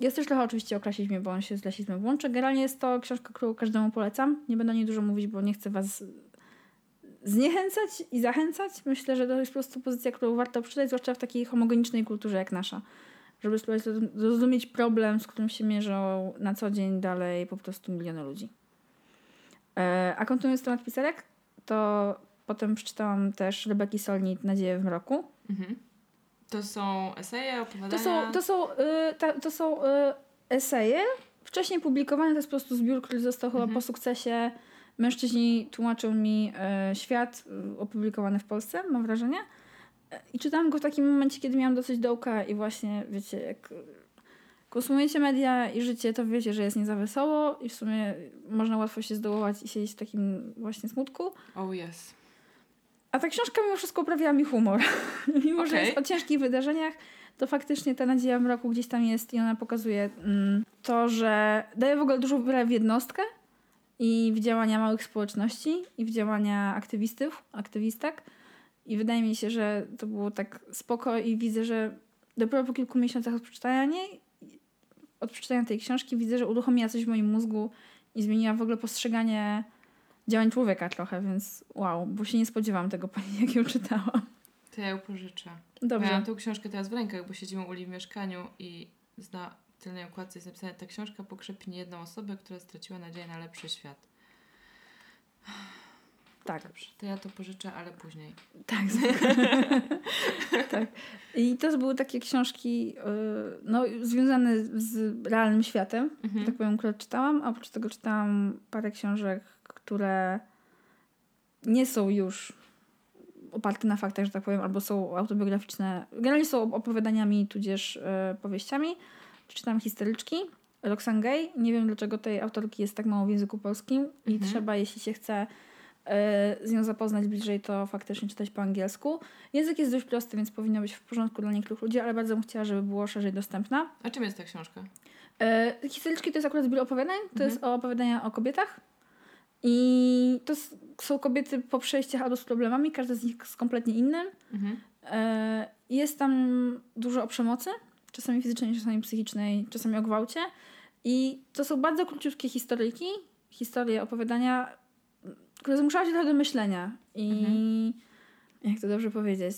Speaker 1: Jest też trochę oczywiście o klasizmie, bo on się z rasizmem łączy. Generalnie jest to książka, którą każdemu polecam. Nie będę o niej dużo mówić, bo nie chcę was zniechęcać i zachęcać. Myślę, że to jest po prostu pozycja, którą warto przeczytać, zwłaszcza w takiej homogenicznej kulturze jak nasza. Żeby spróbować zrozumieć problem, z którym się mierzą na co dzień dalej po prostu miliony ludzi. E, a kontynuując temat pisarek, to potem przeczytałam też Rebeki Solnit Nadzieję w mroku.
Speaker 2: Mhm. To są eseje, opowiadania.
Speaker 1: To są, to są, y, ta, to są y, eseje, wcześniej publikowane, to jest po prostu zbiór, który został chyba
Speaker 2: Mhm.
Speaker 1: po sukcesie. Mężczyźni tłumaczą mi y, świat, opublikowany w Polsce, mam wrażenie. Y, I czytałam go w takim momencie, kiedy miałam dosyć dołka i właśnie, wiecie, jak konsumujecie media i życie, to wiecie, że jest nie za wesoło i w sumie można łatwo się zdołować i siedzieć w takim właśnie smutku.
Speaker 2: Oh yes.
Speaker 1: A ta książka mimo wszystko uprawiała mi humor. mimo, że
Speaker 2: Okej.
Speaker 1: jest o ciężkich wydarzeniach, to faktycznie ta nadzieja w mroku gdzieś tam jest i ona pokazuje mm, to, że daje w ogóle dużą wiarę w jednostkę i w działania małych społeczności i w działania aktywistów, aktywistek. I wydaje mi się, że to było tak spoko i widzę, że dopiero po kilku miesiącach od przeczytania niej, od przeczytania tej książki widzę, że uruchomiła coś w moim mózgu i zmieniła w ogóle postrzeganie działań człowieka trochę, więc wow, bo się nie spodziewałam tego, pani, jak ją czytałam.
Speaker 2: To ja ją pożyczę.
Speaker 1: Dobrze.
Speaker 2: Miałam tą książkę teraz w rękach, bo siedzimy u Uli w mieszkaniu i na tylnej okładce jest napisane ta książka pokrzepi niejedną osobę, która straciła nadzieję na lepszy świat.
Speaker 1: Tak.
Speaker 2: Dobrze, to ja to pożyczę, ale później.
Speaker 1: Tak, tak. I to były takie książki y, no, związane z realnym światem,
Speaker 2: Mhm.
Speaker 1: tak powiem, które czytałam. A oprócz tego czytałam parę książek, które nie są już oparte na faktach, że tak powiem, albo są autobiograficzne. Generalnie są opowiadaniami, tudzież y, powieściami. Czytam historyczki. Roxane Gay. Nie wiem, dlaczego tej autorki jest tak mało w języku polskim i
Speaker 2: Mhm.
Speaker 1: trzeba, jeśli się chce z nią zapoznać bliżej, to faktycznie czytać po angielsku. Język jest dość prosty, więc powinno być w porządku dla niektórych ludzi, ale bardzo bym chciała, żeby było szerzej dostępna.
Speaker 2: A czym jest ta książka?
Speaker 1: E, historyczki to jest akurat zbiór opowiadań, to
Speaker 2: Mhm.
Speaker 1: jest opowiadania o kobietach. I to są kobiety po przejściach albo z problemami, każda z nich z kompletnie innym.
Speaker 2: Mhm.
Speaker 1: E, Jest tam dużo o przemocy, czasami fizycznej, czasami psychicznej, czasami o gwałcie. I to są bardzo króciutkie historyjki, historie, opowiadania, które zmuszają cię trochę do myślenia. I jak to dobrze powiedzieć?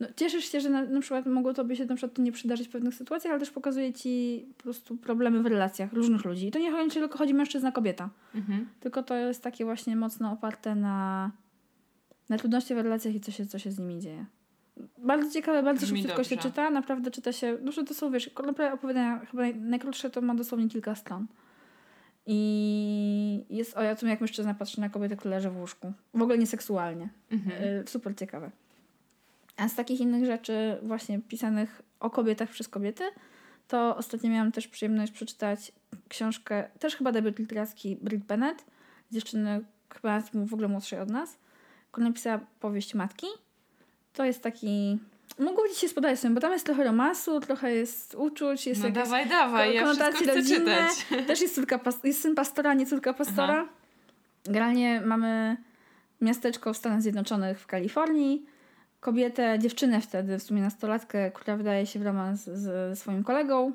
Speaker 1: No, cieszysz się, że na, na przykład mogło tobie się na przykład to nie przydarzyć w pewnych sytuacjach, ale też pokazuje ci po prostu problemy w relacjach różnych ludzi. I to nie chodzi tylko chodzi mężczyzna, kobieta.
Speaker 2: Mhm.
Speaker 1: Tylko to jest takie właśnie mocno oparte na, na trudności w relacjach i co się, co się z nimi dzieje. Bardzo ciekawe, bardzo
Speaker 2: Brzmi
Speaker 1: szybko się
Speaker 2: dobrze.
Speaker 1: czyta. Naprawdę czyta się. Dużo to są, wiesz, naprawdę opowiadania, chyba naj, najkrótsze to ma dosłownie kilka stron. I jest o tym, jak mężczyzna patrzy na kobietę, która leży w łóżku. W ogóle nieseksualnie.
Speaker 2: Mhm.
Speaker 1: Y, super ciekawe. A z takich innych rzeczy, właśnie pisanych o kobietach przez kobiety, to ostatnio miałam też przyjemność przeczytać książkę, też chyba debiut literacki Brit Bennett, dziewczyny chyba w ogóle młodszej od nas, która napisała powieść matki. To jest taki. Mogło ci się spodobać sobie, bo tam jest trochę romansu, trochę jest uczuć, jest
Speaker 2: No
Speaker 1: jakieś
Speaker 2: dawaj, dawaj, ja wszystko chcę
Speaker 1: rodzinne.
Speaker 2: czytać.
Speaker 1: Też jest, córka jest syn pastora, nie córka pastora. Generalnie mamy miasteczko w Stanach Zjednoczonych w Kalifornii. Kobietę, dziewczynę wtedy, w sumie nastolatkę, która wydaje się w romans z, ze swoim kolegą.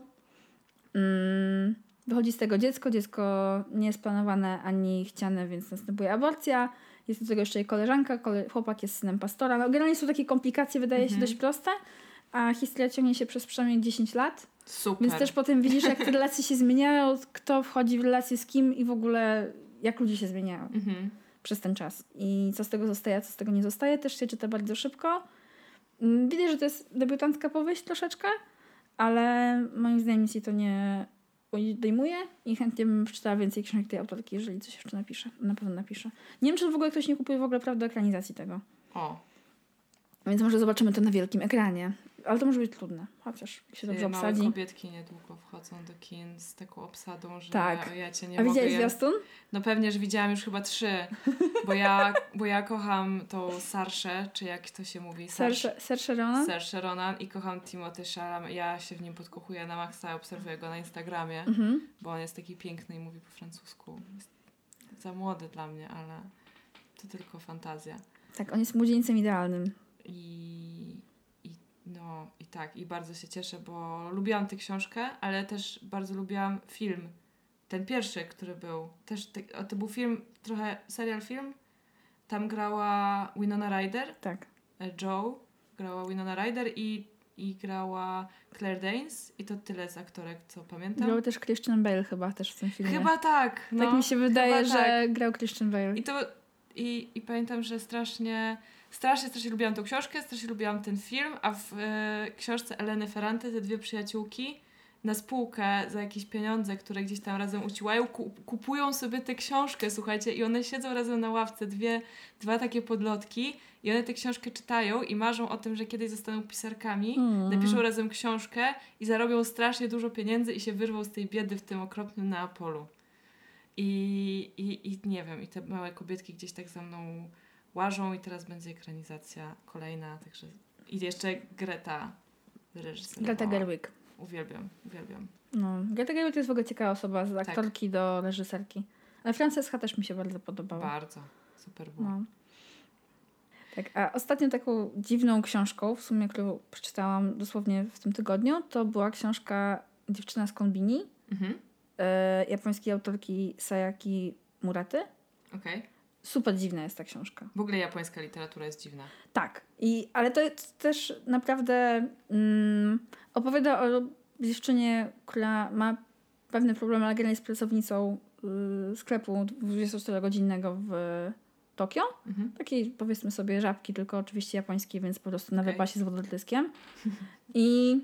Speaker 1: Mm, wychodzi z tego dziecko. Dziecko nie jest planowane ani chciane, więc następuje aborcja. Jest do tego jeszcze jej koleżanka. Kole- chłopak jest synem pastora. No, generalnie są takie komplikacje, wydaje się
Speaker 2: Mhm.
Speaker 1: dość proste. A historia ciągnie się przez przynajmniej 10 lat.
Speaker 2: Super.
Speaker 1: Więc też potem widzisz, jak te relacje się zmieniają, kto wchodzi w relacje z kim i w ogóle jak ludzie się zmieniają
Speaker 2: Mhm.
Speaker 1: przez ten czas. I co z tego zostaje, co z tego nie zostaje, też się czyta bardzo szybko. Mm, Widać, że to jest debiutantka powieść troszeczkę, ale moim zdaniem jej to nie odejmuje i chętnie bym przeczytała więcej książek tej autorki, jeżeli coś jeszcze napisze. Na pewno napisze. Nie wiem, czy w ogóle ktoś nie kupuje w ogóle praw do ekranizacji tego.
Speaker 2: O,
Speaker 1: Więc może zobaczymy to na wielkim ekranie. Ale to może być trudne, chociaż się dobrze
Speaker 2: Ty, małe
Speaker 1: obsadzi.
Speaker 2: kobietki niedługo wchodzą do kin z taką obsadą, że
Speaker 1: Tak.
Speaker 2: ja cię nie
Speaker 1: A
Speaker 2: mogę...
Speaker 1: widziałeś
Speaker 2: je-
Speaker 1: zwiastun?
Speaker 2: No pewnie, że widziałam już chyba trzy, bo ja, bo ja kocham tą Sarszę, czy jak to się mówi?
Speaker 1: Saoirse Saoirse Ronan?
Speaker 2: Saoirse Ronan i kocham Timothy Chalamet. Ja się w nim podkochuję na maksa, obserwuję go na Instagramie,
Speaker 1: Mhm.
Speaker 2: bo on jest taki piękny i mówi po francusku. Jest za młody dla mnie, ale to tylko fantazja.
Speaker 1: Tak, on jest młodzieńcem idealnym.
Speaker 2: I no i tak, i bardzo się cieszę, bo lubiłam tę książkę, ale też bardzo lubiłam film. Ten pierwszy, który był. Też te, to był film, trochę serial film. Tam grała Winona Ryder,
Speaker 1: Tak.
Speaker 2: e, Joe, grała Winona Ryder i, i grała Claire Danes. I to tyle z aktorek, co pamiętam.
Speaker 1: Grał też Christian Bale chyba też w tym filmie.
Speaker 2: Chyba tak. No,
Speaker 1: tak mi się wydaje,
Speaker 2: chyba
Speaker 1: że
Speaker 2: tak.
Speaker 1: grał Christian Bale.
Speaker 2: I to i, i pamiętam, że strasznie, strasznie, strasznie lubiłam tą książkę, strasznie lubiłam ten film, a w e, książce Eleny Ferrante te dwie przyjaciółki na spółkę za jakieś pieniądze, które gdzieś tam razem uciłają, ku, kupują sobie tę książkę, słuchajcie, i one siedzą razem na ławce, dwie, dwa takie podlotki i one tę książkę czytają i marzą o tym, że kiedyś zostaną pisarkami,
Speaker 1: Mm.
Speaker 2: napiszą razem książkę i zarobią strasznie dużo pieniędzy i się wyrwą z tej biedy w tym okropnym Neapolu. I, i, I nie wiem, i te małe kobietki gdzieś tak za mną łażą i teraz będzie ekranizacja kolejna, także i jeszcze Greta reżyserowała.
Speaker 1: Greta Gerwig.
Speaker 2: Uwielbiam, uwielbiam.
Speaker 1: No. Greta Gerwig to jest w ogóle ciekawa osoba, z
Speaker 2: Tak.
Speaker 1: aktorki do reżyserki. Ale Franceska też mi się bardzo podobała.
Speaker 2: Bardzo. Super było.
Speaker 1: No. Tak, a ostatnią taką dziwną książką, w sumie, którą przeczytałam dosłownie w tym tygodniu, to była książka Dziewczyna z Konbini
Speaker 2: Mhm.
Speaker 1: e, japońskiej autorki Sayaki Muraty.
Speaker 2: Okej.
Speaker 1: Super dziwna jest ta książka.
Speaker 2: W ogóle japońska literatura jest dziwna.
Speaker 1: Tak, i, ale to jest też naprawdę mm, opowiada o dziewczynie, która ma pewne problemy, ale jest pracownicą y, sklepu 24-godzinnego w Tokio.
Speaker 2: Mhm.
Speaker 1: Takiej powiedzmy sobie żabki, tylko oczywiście japońskiej, więc po prostu na
Speaker 2: Okej.
Speaker 1: wypasie z wodotyskiem. I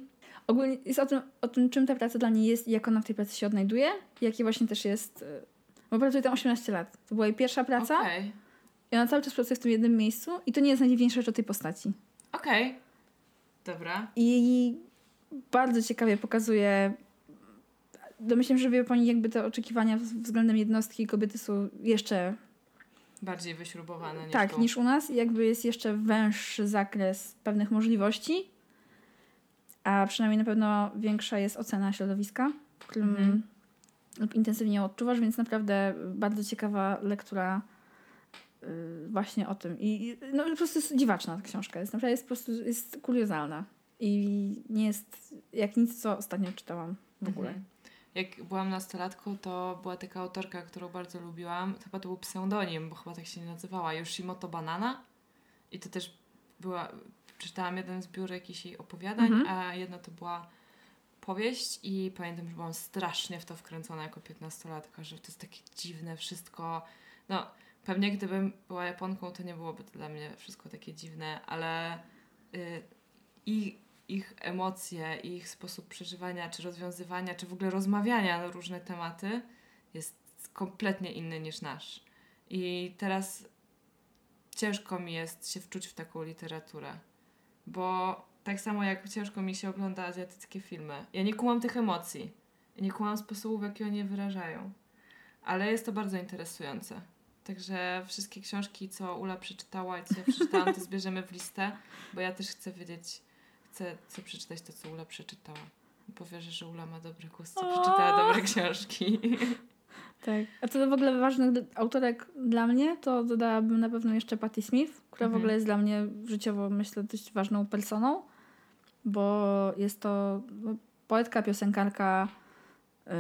Speaker 1: ogólnie jest o tym, o tym, czym ta praca dla niej jest i jak ona w tej pracy się odnajduje. Jakie właśnie też jest... y, Bo pracuje tam 18 lat. To była jej pierwsza praca
Speaker 2: Okej.
Speaker 1: i ona cały czas pracuje w tym jednym miejscu i to nie jest najdziwniejsza rzecz o tej postaci.
Speaker 2: Okej. Dobra.
Speaker 1: I bardzo ciekawie pokazuje. Domyślam się, że w Japonii jakby te oczekiwania względem jednostki kobiety są jeszcze
Speaker 2: Bardziej wyśrubowane niż
Speaker 1: tak
Speaker 2: tu.
Speaker 1: niż u nas. I jakby jest jeszcze węższy zakres pewnych możliwości. A przynajmniej na pewno większa jest ocena środowiska, w którym
Speaker 2: Mhm.
Speaker 1: Lub intensywnie ją odczuwasz, więc naprawdę bardzo ciekawa lektura y, właśnie o tym. I no, po prostu jest dziwaczna ta książka. Jest naprawdę jest po prostu jest kuriozalna. I nie jest jak nic, co ostatnio czytałam w ogóle.
Speaker 2: Mhm. Jak byłam nastolatką, to była taka autorka, którą bardzo lubiłam. Chyba to był pseudonim, bo chyba tak się nie nazywała. Yoshimoto Banana. I to też była... Przeczytałam jeden zbiór jakichś jej opowiadań,
Speaker 1: Mhm.
Speaker 2: a jedno to była powieść i pamiętam, że byłam strasznie w to wkręcona jako piętnastolatka, że to jest takie dziwne wszystko. No, pewnie gdybym była Japonką, to nie byłoby to dla mnie wszystko takie dziwne, ale y, ich, ich emocje, ich sposób przeżywania, czy rozwiązywania, czy w ogóle rozmawiania na różne tematy jest kompletnie inny niż nasz. I teraz ciężko mi jest się wczuć w taką literaturę, bo tak samo jak ciężko mi się ogląda azjatyckie filmy. Ja nie kumam tych emocji. Ja nie kumam sposobu, w jaki oni je wyrażają. Ale jest to bardzo interesujące. Także wszystkie książki, co Ula przeczytała i co ja przeczytałam, to zbierzemy w listę, bo ja też chcę wiedzieć, chcę, chcę przeczytać to, co Ula przeczytała. Bo wierzę, że Ula ma dobry gust, co przeczytała dobre książki.
Speaker 1: Tak. A co do w ogóle ważnych autorek dla mnie, to dodałabym na pewno jeszcze Patti Smith, która w
Speaker 2: Mhm.
Speaker 1: ogóle jest dla mnie życiowo, myślę, dość ważną personą, bo jest to no, poetka, piosenkarka yy,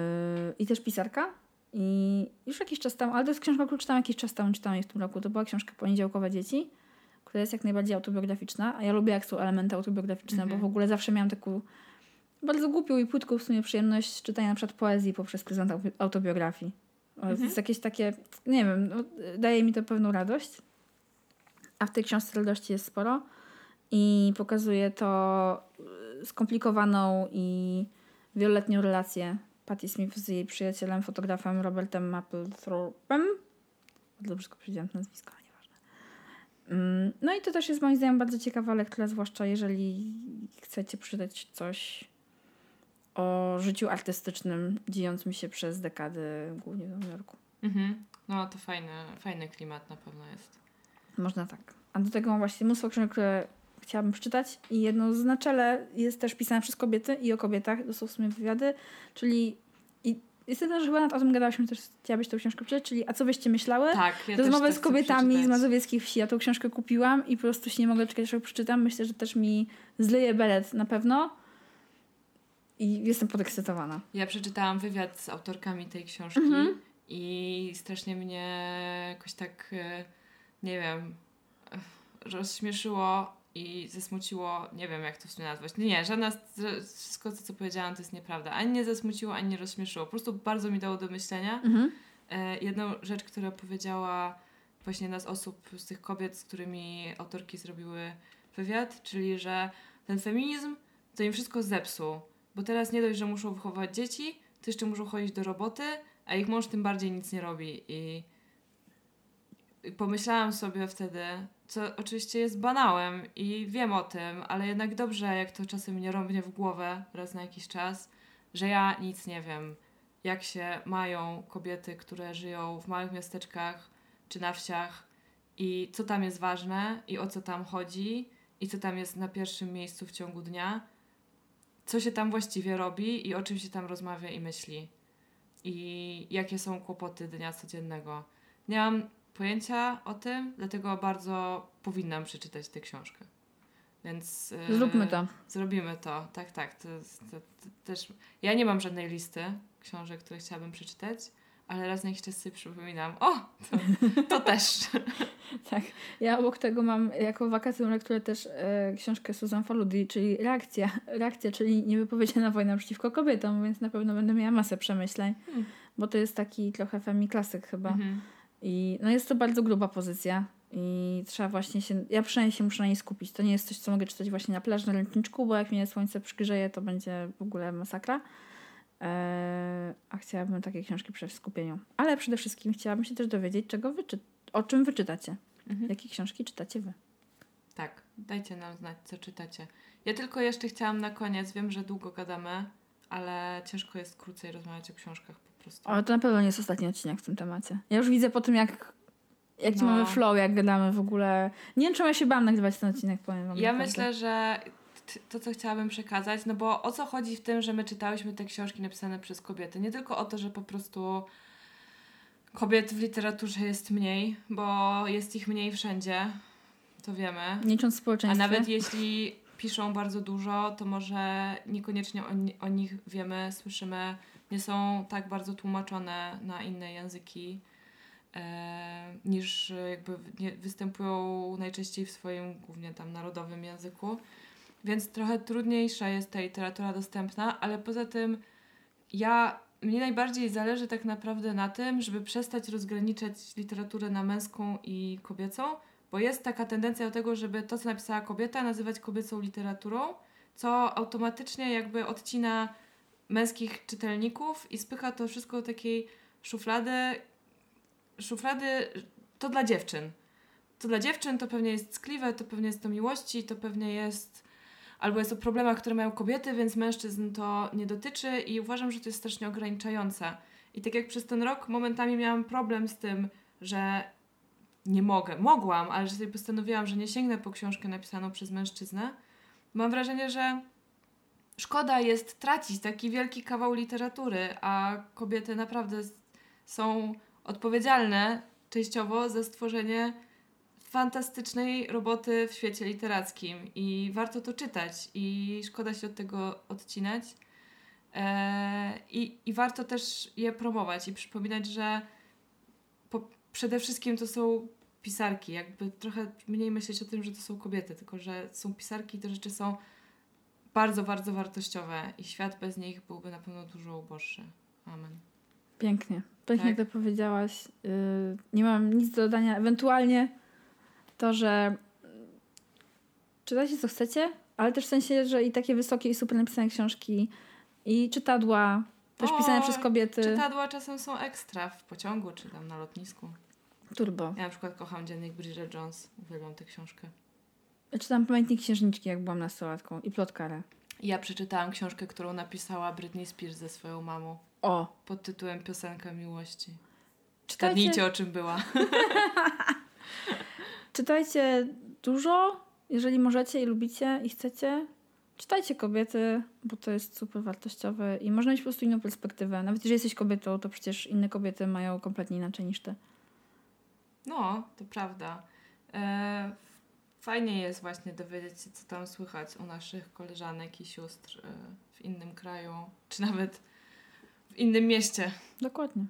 Speaker 1: i też pisarka. I już jakiś czas temu, ale to jest książka, którą czytałam jakiś czas temu, czytałam jej w tym roku. To była książka Poniedziałkowe Dzieci, która jest jak najbardziej autobiograficzna, a ja lubię jak są elementy autobiograficzne,
Speaker 2: Mhm.
Speaker 1: bo w ogóle zawsze miałam taką bardzo głupią i płytką w sumie przyjemność czytania na przykład poezji poprzez pryzmat au- autobiografii. To
Speaker 2: Mhm.
Speaker 1: jest jakieś takie, nie wiem, no, daje mi to pewną radość. A w tej książce radości jest sporo i pokazuje to skomplikowaną i wieloletnią relację Patti Smith z jej przyjacielem, fotografem Robertem Mapplethorpe'em. Brzydko powiedziałam nazwisko, ale nieważne. Mm, No i to też jest moim zdaniem bardzo ciekawa lektura, zwłaszcza jeżeli chcecie przeczytać coś o życiu artystycznym dziejącym się przez dekady, głównie w Nowym Jorku.
Speaker 2: Mhm. No to fajny, fajny klimat na pewno jest.
Speaker 1: Można tak. A do tego mam właśnie mnóstwo książek, które chciałabym przeczytać i jedno z na czele jest też pisane przez kobiety i o kobietach. To są w sumie wywiady, czyli i jestem też chyba nad o tym gadałyśmy, też chciałabyś tą książkę przeczytać, czyli A co byście myślały?
Speaker 2: Tak, ja
Speaker 1: Rozmowę
Speaker 2: też
Speaker 1: z kobietami z mazowieckich wsi. Ja tą książkę kupiłam i po prostu się nie mogę czekać, aż ją przeczytam. Myślę, że też mi zleje belet na pewno. I jestem podekscytowana.
Speaker 2: Ja przeczytałam wywiad z autorkami tej książki
Speaker 1: Mhm.
Speaker 2: i strasznie mnie jakoś tak, e, nie wiem, e, rozśmieszyło i zasmuciło, nie wiem jak to w sumie nazwać. Nie, nie, żadna, wszystko to, co powiedziałam, to jest nieprawda. Ani nie zasmuciło, ani nie rozśmieszyło. Po prostu bardzo mi dało do myślenia.
Speaker 1: Mhm.
Speaker 2: E, jedną rzecz, która powiedziała właśnie jedna z osób, z tych kobiet, z którymi autorki zrobiły wywiad, czyli że ten feminizm to im wszystko zepsuł, bo teraz nie dość, że muszą wychowywać dzieci, to jeszcze muszą chodzić do roboty, a ich mąż tym bardziej nic nie robi i i pomyślałam sobie wtedy, co oczywiście jest banałem i wiem o tym, ale jednak dobrze, jak to czasem mnie rąbnie w głowę raz na jakiś czas, że ja nic nie wiem, jak się mają kobiety, które żyją w małych miasteczkach czy na wsiach i co tam jest ważne i o co tam chodzi i co tam jest na pierwszym miejscu w ciągu dnia, co się tam właściwie robi i o czym się tam rozmawia i myśli i jakie są kłopoty dnia codziennego. Nie mam pojęcia o tym, dlatego bardzo powinnam przeczytać tę książkę. Więc e,
Speaker 1: Zróbmy to.
Speaker 2: Zrobimy to, tak, tak. To, to, to też. Ja nie mam żadnej listy książek, które chciałabym przeczytać, ale raz na jakiś czas sobie przypominam, o, to, to też.
Speaker 1: Tak. Ja obok tego mam jako wakacyjną lekturę też e, książkę Susan Faludi, czyli reakcja, reakcja, czyli niewypowiedziana wojna przeciwko kobietom, więc na pewno będę miała masę przemyśleń,
Speaker 2: Hmm.
Speaker 1: bo to jest taki trochę femiklasyk chyba.
Speaker 2: Mhm.
Speaker 1: I no jest to bardzo gruba pozycja i trzeba właśnie się, ja przynajmniej się muszę na niej skupić. To nie jest coś, co mogę czytać właśnie na plaży, na ręczniczku, bo jak mnie słońce przygrzeje, to będzie w ogóle masakra. Eee, a chciałabym takie książki w skupieniu. Ale przede wszystkim chciałabym się też dowiedzieć, czego wy, o czym wy czytacie.
Speaker 2: Mhm.
Speaker 1: Jakie książki czytacie wy?
Speaker 2: Tak, dajcie nam znać, co czytacie. Ja tylko jeszcze chciałam na koniec, wiem, że długo gadamy, ale ciężko jest krócej rozmawiać o książkach po prostu.
Speaker 1: O, to na pewno nie jest ostatni odcinek w tym temacie. Ja już widzę po tym, jak jaki
Speaker 2: No.
Speaker 1: mamy flow, jak gadamy w ogóle. Nie wiem, czemu ja się bałam nagrywać ten odcinek, powiem wam.
Speaker 2: Ja
Speaker 1: naprawdę.
Speaker 2: myślę, że to, co chciałabym przekazać, no bo o co chodzi w tym, że my czytałyśmy te książki napisane przez kobiety? Nie tylko o to, że po prostu kobiet w literaturze jest mniej, bo jest ich mniej wszędzie, to wiemy.
Speaker 1: Nie licząc
Speaker 2: A
Speaker 1: społeczeństwa.
Speaker 2: nawet jeśli piszą bardzo dużo, to może niekoniecznie o, o nich wiemy, słyszymy, nie są tak bardzo tłumaczone na inne języki, e, niż e, jakby występują najczęściej w swoim głównie tam narodowym języku. Więc trochę trudniejsza jest ta literatura dostępna, ale poza tym ja, mnie najbardziej zależy tak naprawdę na tym, żeby przestać rozgraniczać literaturę na męską i kobiecą, bo jest taka tendencja do tego, żeby to, co napisała kobieta, nazywać kobiecą literaturą, co automatycznie jakby odcina męskich czytelników i spycha to wszystko do takiej szuflady, szuflady to dla dziewczyn. To dla dziewczyn to pewnie jest ckliwe, to pewnie jest o miłości, to pewnie jest albo jest o problemach, które mają kobiety, więc mężczyzn to nie dotyczy i uważam, że to jest strasznie ograniczające. I tak jak przez ten rok momentami miałam problem z tym, że nie mogę, mogłam, ale że sobie postanowiłam, że nie sięgnę po książkę napisaną przez mężczyznę, mam wrażenie, że szkoda jest tracić taki wielki kawał literatury, a kobiety naprawdę są odpowiedzialne częściowo za stworzenie fantastycznej roboty w świecie literackim i warto to czytać i szkoda się od tego odcinać. Eee, i, I warto też je promować i przypominać, że po, przede wszystkim to są pisarki. Jakby trochę mniej myśleć o tym, że to są kobiety, tylko że są pisarki i te rzeczy są bardzo, bardzo wartościowe i świat bez nich byłby na pewno dużo uboższy. Amen.
Speaker 1: Pięknie. Pięknie
Speaker 2: Tak.
Speaker 1: to powiedziałaś. Yy, nie mam nic do dodania. Ewentualnie to, że czytajcie co chcecie, ale też w sensie, że i takie wysokie i super napisane książki i czytadła, też
Speaker 2: O,
Speaker 1: pisane przez kobiety.
Speaker 2: Czytadła czasem są ekstra w pociągu czy tam na lotnisku.
Speaker 1: Turbo.
Speaker 2: Ja na przykład kocham dziennik Bridget Jones. Uwielbiam tę książkę.
Speaker 1: Ja czytałam Pamiętnik Księżniczki, jak byłam nastolatką i Plotkarę.
Speaker 2: Ja przeczytałam książkę, którą napisała Britney Spears ze swoją mamą
Speaker 1: O,
Speaker 2: pod tytułem Piosenka miłości.
Speaker 1: czytajcie,
Speaker 2: o czym była.
Speaker 1: czytajcie dużo, jeżeli możecie i lubicie i chcecie. Czytajcie kobiety, bo to jest super wartościowe i można mieć po prostu inną perspektywę. Nawet jeżeli jesteś kobietą, to przecież inne kobiety mają kompletnie inaczej niż ty.
Speaker 2: No, to prawda. E, fajnie jest właśnie dowiedzieć się, co tam słychać u naszych koleżanek i sióstr e, w innym kraju, czy nawet w innym mieście.
Speaker 1: Dokładnie.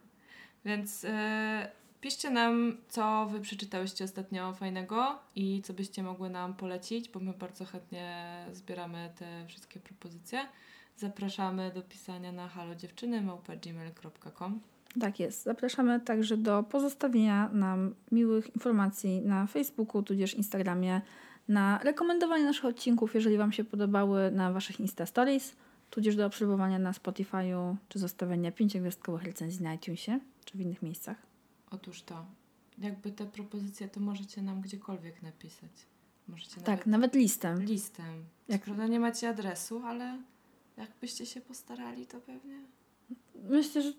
Speaker 2: Więc e, piszcie nam, co wy przeczytałyście ostatnio fajnego i co byście mogły nam polecić, bo my bardzo chętnie zbieramy te wszystkie propozycje. Zapraszamy do pisania na halodziewczyny.gmail.com
Speaker 1: Tak jest. Zapraszamy także do pozostawienia nam miłych informacji na Facebooku, tudzież Instagramie, na rekomendowanie naszych odcinków, jeżeli Wam się podobały, na Waszych Insta Stories, tudzież do obserwowania na Spotify'u, czy zostawienia pięciogwiazdkowych recenzji na iTunesie, czy w innych miejscach.
Speaker 2: Otóż to. Jakby te propozycje, to możecie nam gdziekolwiek napisać. Możecie
Speaker 1: Tak,
Speaker 2: nawet
Speaker 1: nawet listem.
Speaker 2: listem.
Speaker 1: Jak-
Speaker 2: prawda nie macie adresu, ale jakbyście się postarali, to pewnie.
Speaker 1: Myślę, że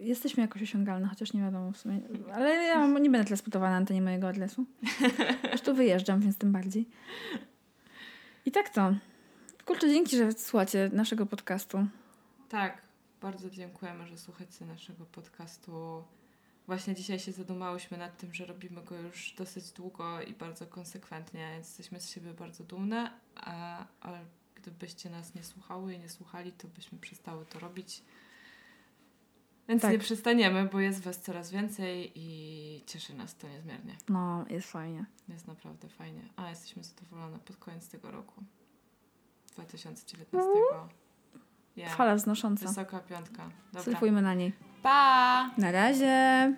Speaker 1: jesteśmy jakoś osiągalne, chociaż nie wiadomo w sumie. Ale ja nie będę teraz putowana na antenie mojego adresu. Zresztą wyjeżdżam, więc tym bardziej. I tak to. Kurczę, dzięki, że słuchacie naszego podcastu.
Speaker 2: Tak, bardzo dziękujemy, że słuchacie naszego podcastu. Właśnie dzisiaj się zadumałyśmy nad tym, że robimy go już dosyć długo i bardzo konsekwentnie, jesteśmy z siebie bardzo dumne, a, a gdybyście nas nie słuchały i nie słuchali, to byśmy przestały to robić. Więc
Speaker 1: Tak.
Speaker 2: nie przestaniemy, bo jest Was coraz więcej i cieszy nas to niezmiernie.
Speaker 1: No, jest fajnie.
Speaker 2: Jest naprawdę fajnie. A jesteśmy zadowolone pod koniec tego roku. 2019. Yeah.
Speaker 1: Fala wznosząca.
Speaker 2: Wysoka piątka. Dobra.
Speaker 1: Surfujmy na niej.
Speaker 2: Pa!
Speaker 1: Na razie.